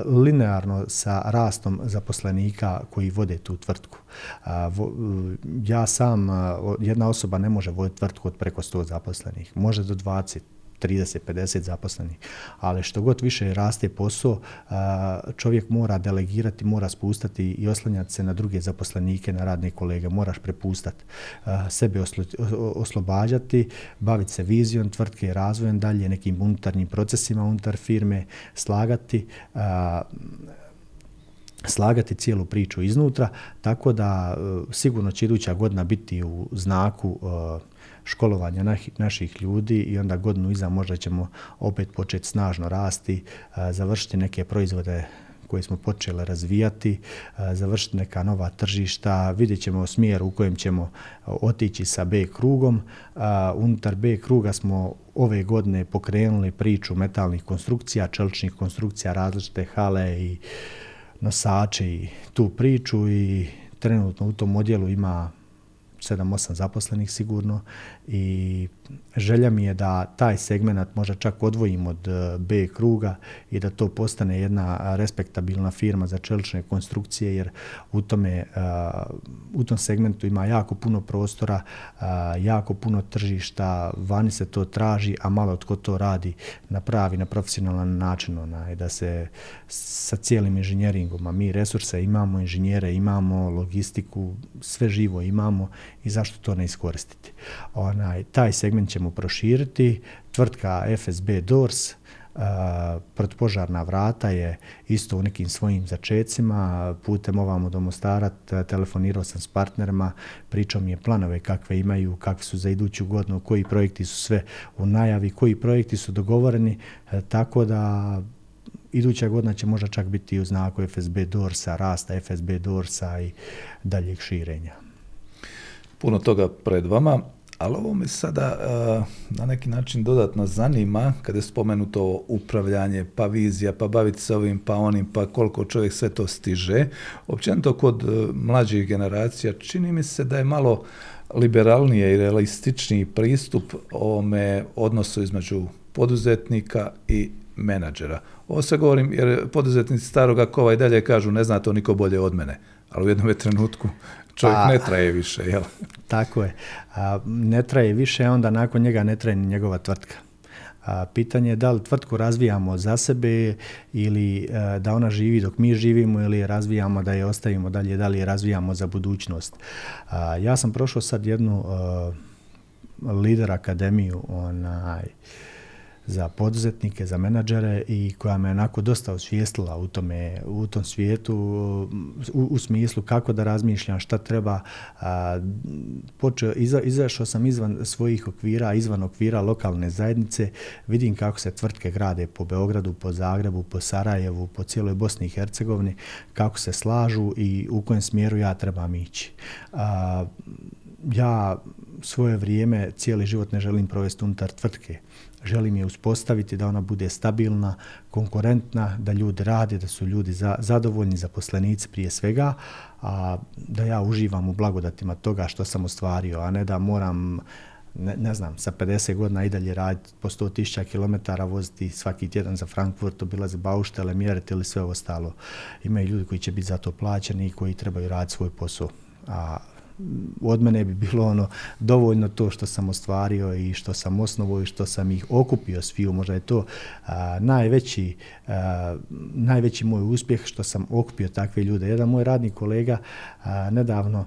linearno sa rastom zaposlenika koji vode tu tvrtku. Ja sam, jedna osoba ne može voditi tvrtku od preko 100 zaposlenih, može do 20, 30-50 zaposlenih. Ali što god više raste posao, čovjek mora delegirati, mora spustati i oslanjati se na druge zaposlenike, na radne kolege. Moraš prepustati sebe oslobađati, baviti se vizijom tvrtke razvojem dalje, nekim unutarnjim procesima unutar firme, slagati slagati cijelu priču iznutra, tako da sigurno će iduća godina biti u znaku školovanja naših ljudi i onda godinu iza možda ćemo opet početi snažno rasti, završiti neke proizvode koje smo počeli razvijati, završiti neka nova tržišta, vidjet ćemo smjer u kojem ćemo otići sa B krugom. Unutar B kruga smo ove godine pokrenuli priču metalnih konstrukcija, čeličnih konstrukcija, različite hale i nosače i tu priču i trenutno u tom odjelu ima 7-8 zaposlenih sigurno i želja mi je da taj segment možda čak odvojim od e, B kruga i da to postane jedna respektabilna firma za čelične konstrukcije jer u tome e, u tom segmentu ima jako puno prostora, e, jako puno tržišta, vani se to traži, a malo tko to radi na pravi, na profesionalan način, onaj, da se sa cijelim inženjeringom, a mi resurse imamo, inženjere imamo, logistiku, sve živo imamo i zašto to ne iskoristiti. Onaj, taj segment ćemo proširiti. Tvrtka FSB Doors, protupožarna vrata je isto u nekim svojim začecima, putem ovamo do Mostara telefonirao sam s partnerima, pričao mi je planove kakve imaju, kakve su za iduću godinu, koji projekti su sve u najavi, koji projekti su dogovoreni, e, tako da iduća godina će možda čak biti u znaku FSB Dorsa, rasta FSB Dorsa i daljeg širenja. Puno toga pred vama. Ali ovo me sada uh, na neki način dodatno zanima kada je spomenuto upravljanje, pa vizija, pa baviti se ovim, pa onim, pa koliko čovjek sve to stiže. Općenito kod uh, mlađih generacija čini mi se da je malo liberalnije i realističniji pristup ovome odnosu između poduzetnika i menadžera. Ovo se govorim jer poduzetnici staroga kova i dalje kažu ne zna to niko bolje od mene, ali u jednom trenutku Čovjek ne traje više, jel? Tako je. A, ne traje više, onda nakon njega ne traje ni njegova tvrtka. A, pitanje je da li tvrtku razvijamo za sebe ili e, da ona živi dok mi živimo ili je razvijamo da je ostavimo dalje, da li je razvijamo za budućnost. ja sam prošao sad jednu e, lider akademiju, onaj, za poduzetnike, za menadžere i koja me onako dosta osvijestila u, tome, u tom svijetu u, u smislu kako da razmišljam, šta treba. počeo, iza, izašao sam izvan svojih okvira, izvan okvira lokalne zajednice, vidim kako se tvrtke grade po Beogradu, po Zagrebu, po Sarajevu, po cijeloj Bosni i Hercegovini, kako se slažu i u kojem smjeru ja trebam ići. ja svoje vrijeme, cijeli život ne želim provesti unutar tvrtke želim je uspostaviti da ona bude stabilna, konkurentna, da ljudi rade, da su ljudi za, zadovoljni, zaposlenici prije svega, a da ja uživam u blagodatima toga što sam ostvario, a ne da moram ne, ne znam, sa 50 godina i dalje raditi po 100.000 km, voziti svaki tjedan za Frankfurt, obilazi bauštele, mjeriti ili sve ostalo. Imaju ljudi koji će biti za to plaćeni i koji trebaju raditi svoj posao. A od mene bi bilo ono dovoljno to što sam ostvario i što sam osnovao i što sam ih okupio sviju. Možda je to najveći, najveći moj uspjeh što sam okupio takve ljude. Jedan moj radni kolega nedavno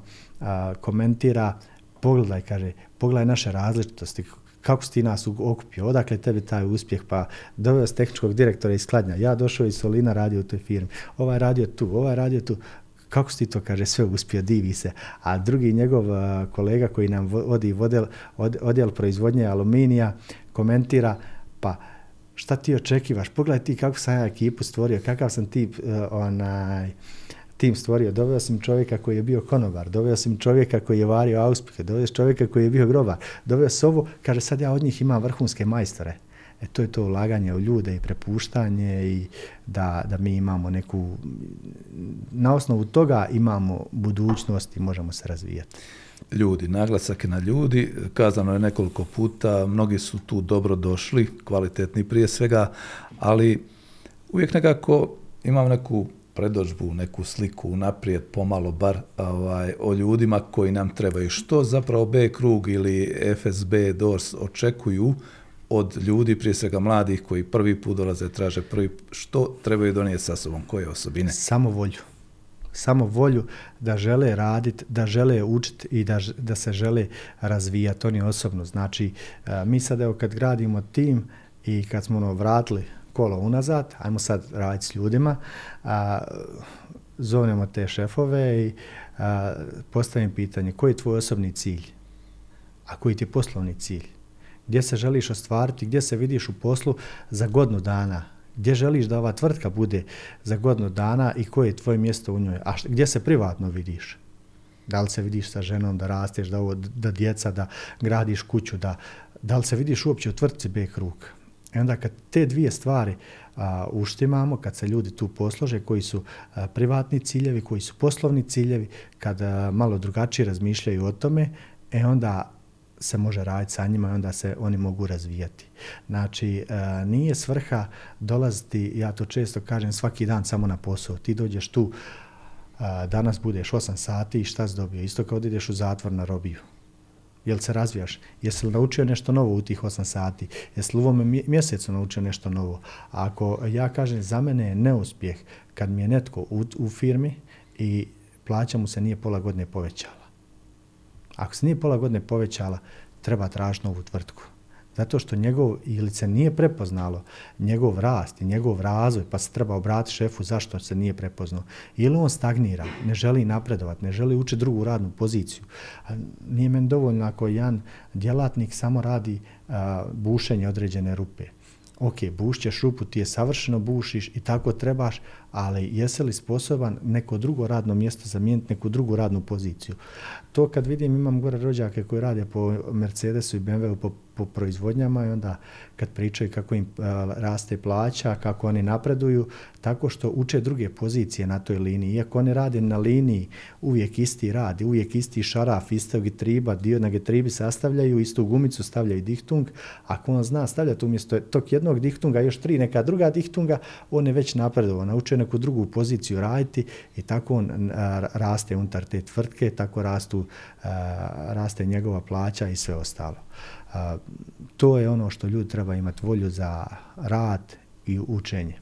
komentira, pogledaj, kaže, pogledaj naše različitosti, kako si ti nas okupio, odakle tebi taj uspjeh, pa doveo s tehničkog direktora iz Kladnja, ja došao iz Solina, radio u toj firmi, ovaj radio tu, ovaj radio tu, kako si ti to, kaže, sve uspio, divi se. A drugi njegov kolega koji nam vodi odjel, odjel proizvodnje aluminija komentira, pa šta ti očekivaš, pogledaj ti kako sam ja ekipu stvorio, kakav sam tip onaj, tim stvorio. Doveo sam čovjeka koji je bio konobar, doveo sam čovjeka koji je vario auspihe, doveo sam čovjeka koji je bio grobar, doveo sam ovo, kaže sad ja od njih imam vrhunske majstore. E to je to ulaganje u ljude i prepuštanje i da, da mi imamo neku, na osnovu toga imamo budućnost i možemo se razvijati. Ljudi, naglasak je na ljudi, kazano je nekoliko puta, mnogi su tu dobro došli, kvalitetni prije svega, ali uvijek nekako imam neku predođbu, neku sliku naprijed, pomalo bar ovaj, o ljudima koji nam trebaju. Što zapravo B krug ili FSB DORS očekuju od ljudi, prije svega mladih koji prvi put dolaze, traže prvi, što trebaju donijeti sa sobom, koje osobine? Samo volju. Samo volju da žele raditi, da žele učiti i da, da se žele razvijati, oni osobno. Znači, mi sad evo kad gradimo tim i kad smo ono vratili kolo unazad, ajmo sad raditi s ljudima, a, zovnemo te šefove i a, postavim pitanje, koji je tvoj osobni cilj? A koji ti je poslovni cilj? Gdje se želiš ostvariti, gdje se vidiš u poslu za godinu dana? Gdje želiš da ova tvrtka bude za godinu dana i koje je tvoje mjesto u njoj? A gdje se privatno vidiš? Da li se vidiš sa ženom da rasteš, da, ovo, da djeca, da gradiš kuću, da, da li se vidiš uopće u tvrtci B krug? I onda kad te dvije stvari a, uštimamo, kad se ljudi tu poslože, koji su a, privatni ciljevi, koji su poslovni ciljevi, kad a, malo drugačije razmišljaju o tome, e onda se može raditi sa njima i onda se oni mogu razvijati. Znači, a, nije svrha dolaziti, ja to često kažem, svaki dan samo na posao. Ti dođeš tu, a, danas budeš 8 sati i šta si dobio? Isto kao da ideš u zatvor na robiju Jel se razvijaš? Jesi li naučio nešto novo u tih 8 sati? Jesi li u ovome mjesecu naučio nešto novo? A ako ja kažem, za mene je neuspjeh kad mi je netko u, u firmi i plaća mu se nije pola godine povećala. Ako se nije pola godine povećala, treba tražiti novu tvrtku zato što njegov, ili se nije prepoznalo njegov rast i njegov razvoj, pa se treba obratiti šefu zašto se nije prepoznao. Ili on stagnira, ne želi napredovati, ne želi učiti drugu radnu poziciju. Nije meni dovoljno ako jedan djelatnik samo radi a, bušenje određene rupe. Ok, bušćeš rupu, ti je savršeno bušiš i tako trebaš, ali jesi li sposoban neko drugo radno mjesto zamijeniti, neku drugu radnu poziciju? To kad vidim, imam gore rođake koji rade po Mercedesu i BMW po po proizvodnjama i onda kad pričaju kako im raste plaća, kako oni napreduju, tako što uče druge pozicije na toj liniji. Iako oni rade na liniji uvijek isti rad, uvijek isti šaraf, istog getriba, dio na getribi sastavljaju, istu gumicu stavljaju dihtung, ako on zna stavljati umjesto tog jednog dihtunga još tri neka druga dihtunga, on je već napredovao, nauče neku drugu poziciju raditi i tako on raste unutar te tvrtke, tako rastu, raste njegova plaća i sve ostalo. To je ono što ljudi treba imati volju za rad i učenje.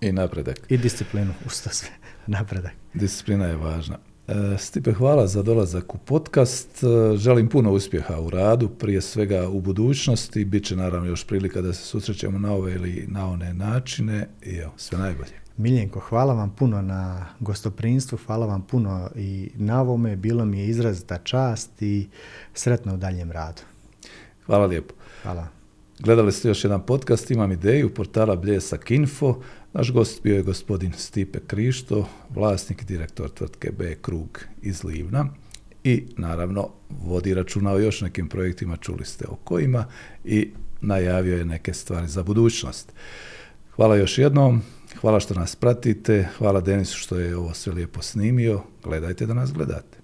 I napredak. I disciplinu, usto sve, napredak. Disciplina je važna. E, Stipe, hvala za dolazak u podcast. E, želim puno uspjeha u radu, prije svega u budućnosti. Biće naravno još prilika da se susrećemo na ove ili na one načine. I evo, sve najbolje. Miljenko, hvala vam puno na gostoprinstvu, hvala vam puno i na ovome. Bilo mi je izrazita čast i sretno u daljem radu. Hvala lijepo. Hvala. Gledali ste još jedan podcast, imam ideju, portala Bljesak Info. Naš gost bio je gospodin Stipe Krišto, vlasnik i direktor tvrtke B Krug iz Livna i naravno vodi računa o još nekim projektima, čuli ste o kojima i najavio je neke stvari za budućnost. Hvala još jednom, Hvala što nas pratite, hvala Denisu što je ovo sve lijepo snimio. Gledajte da nas gledate.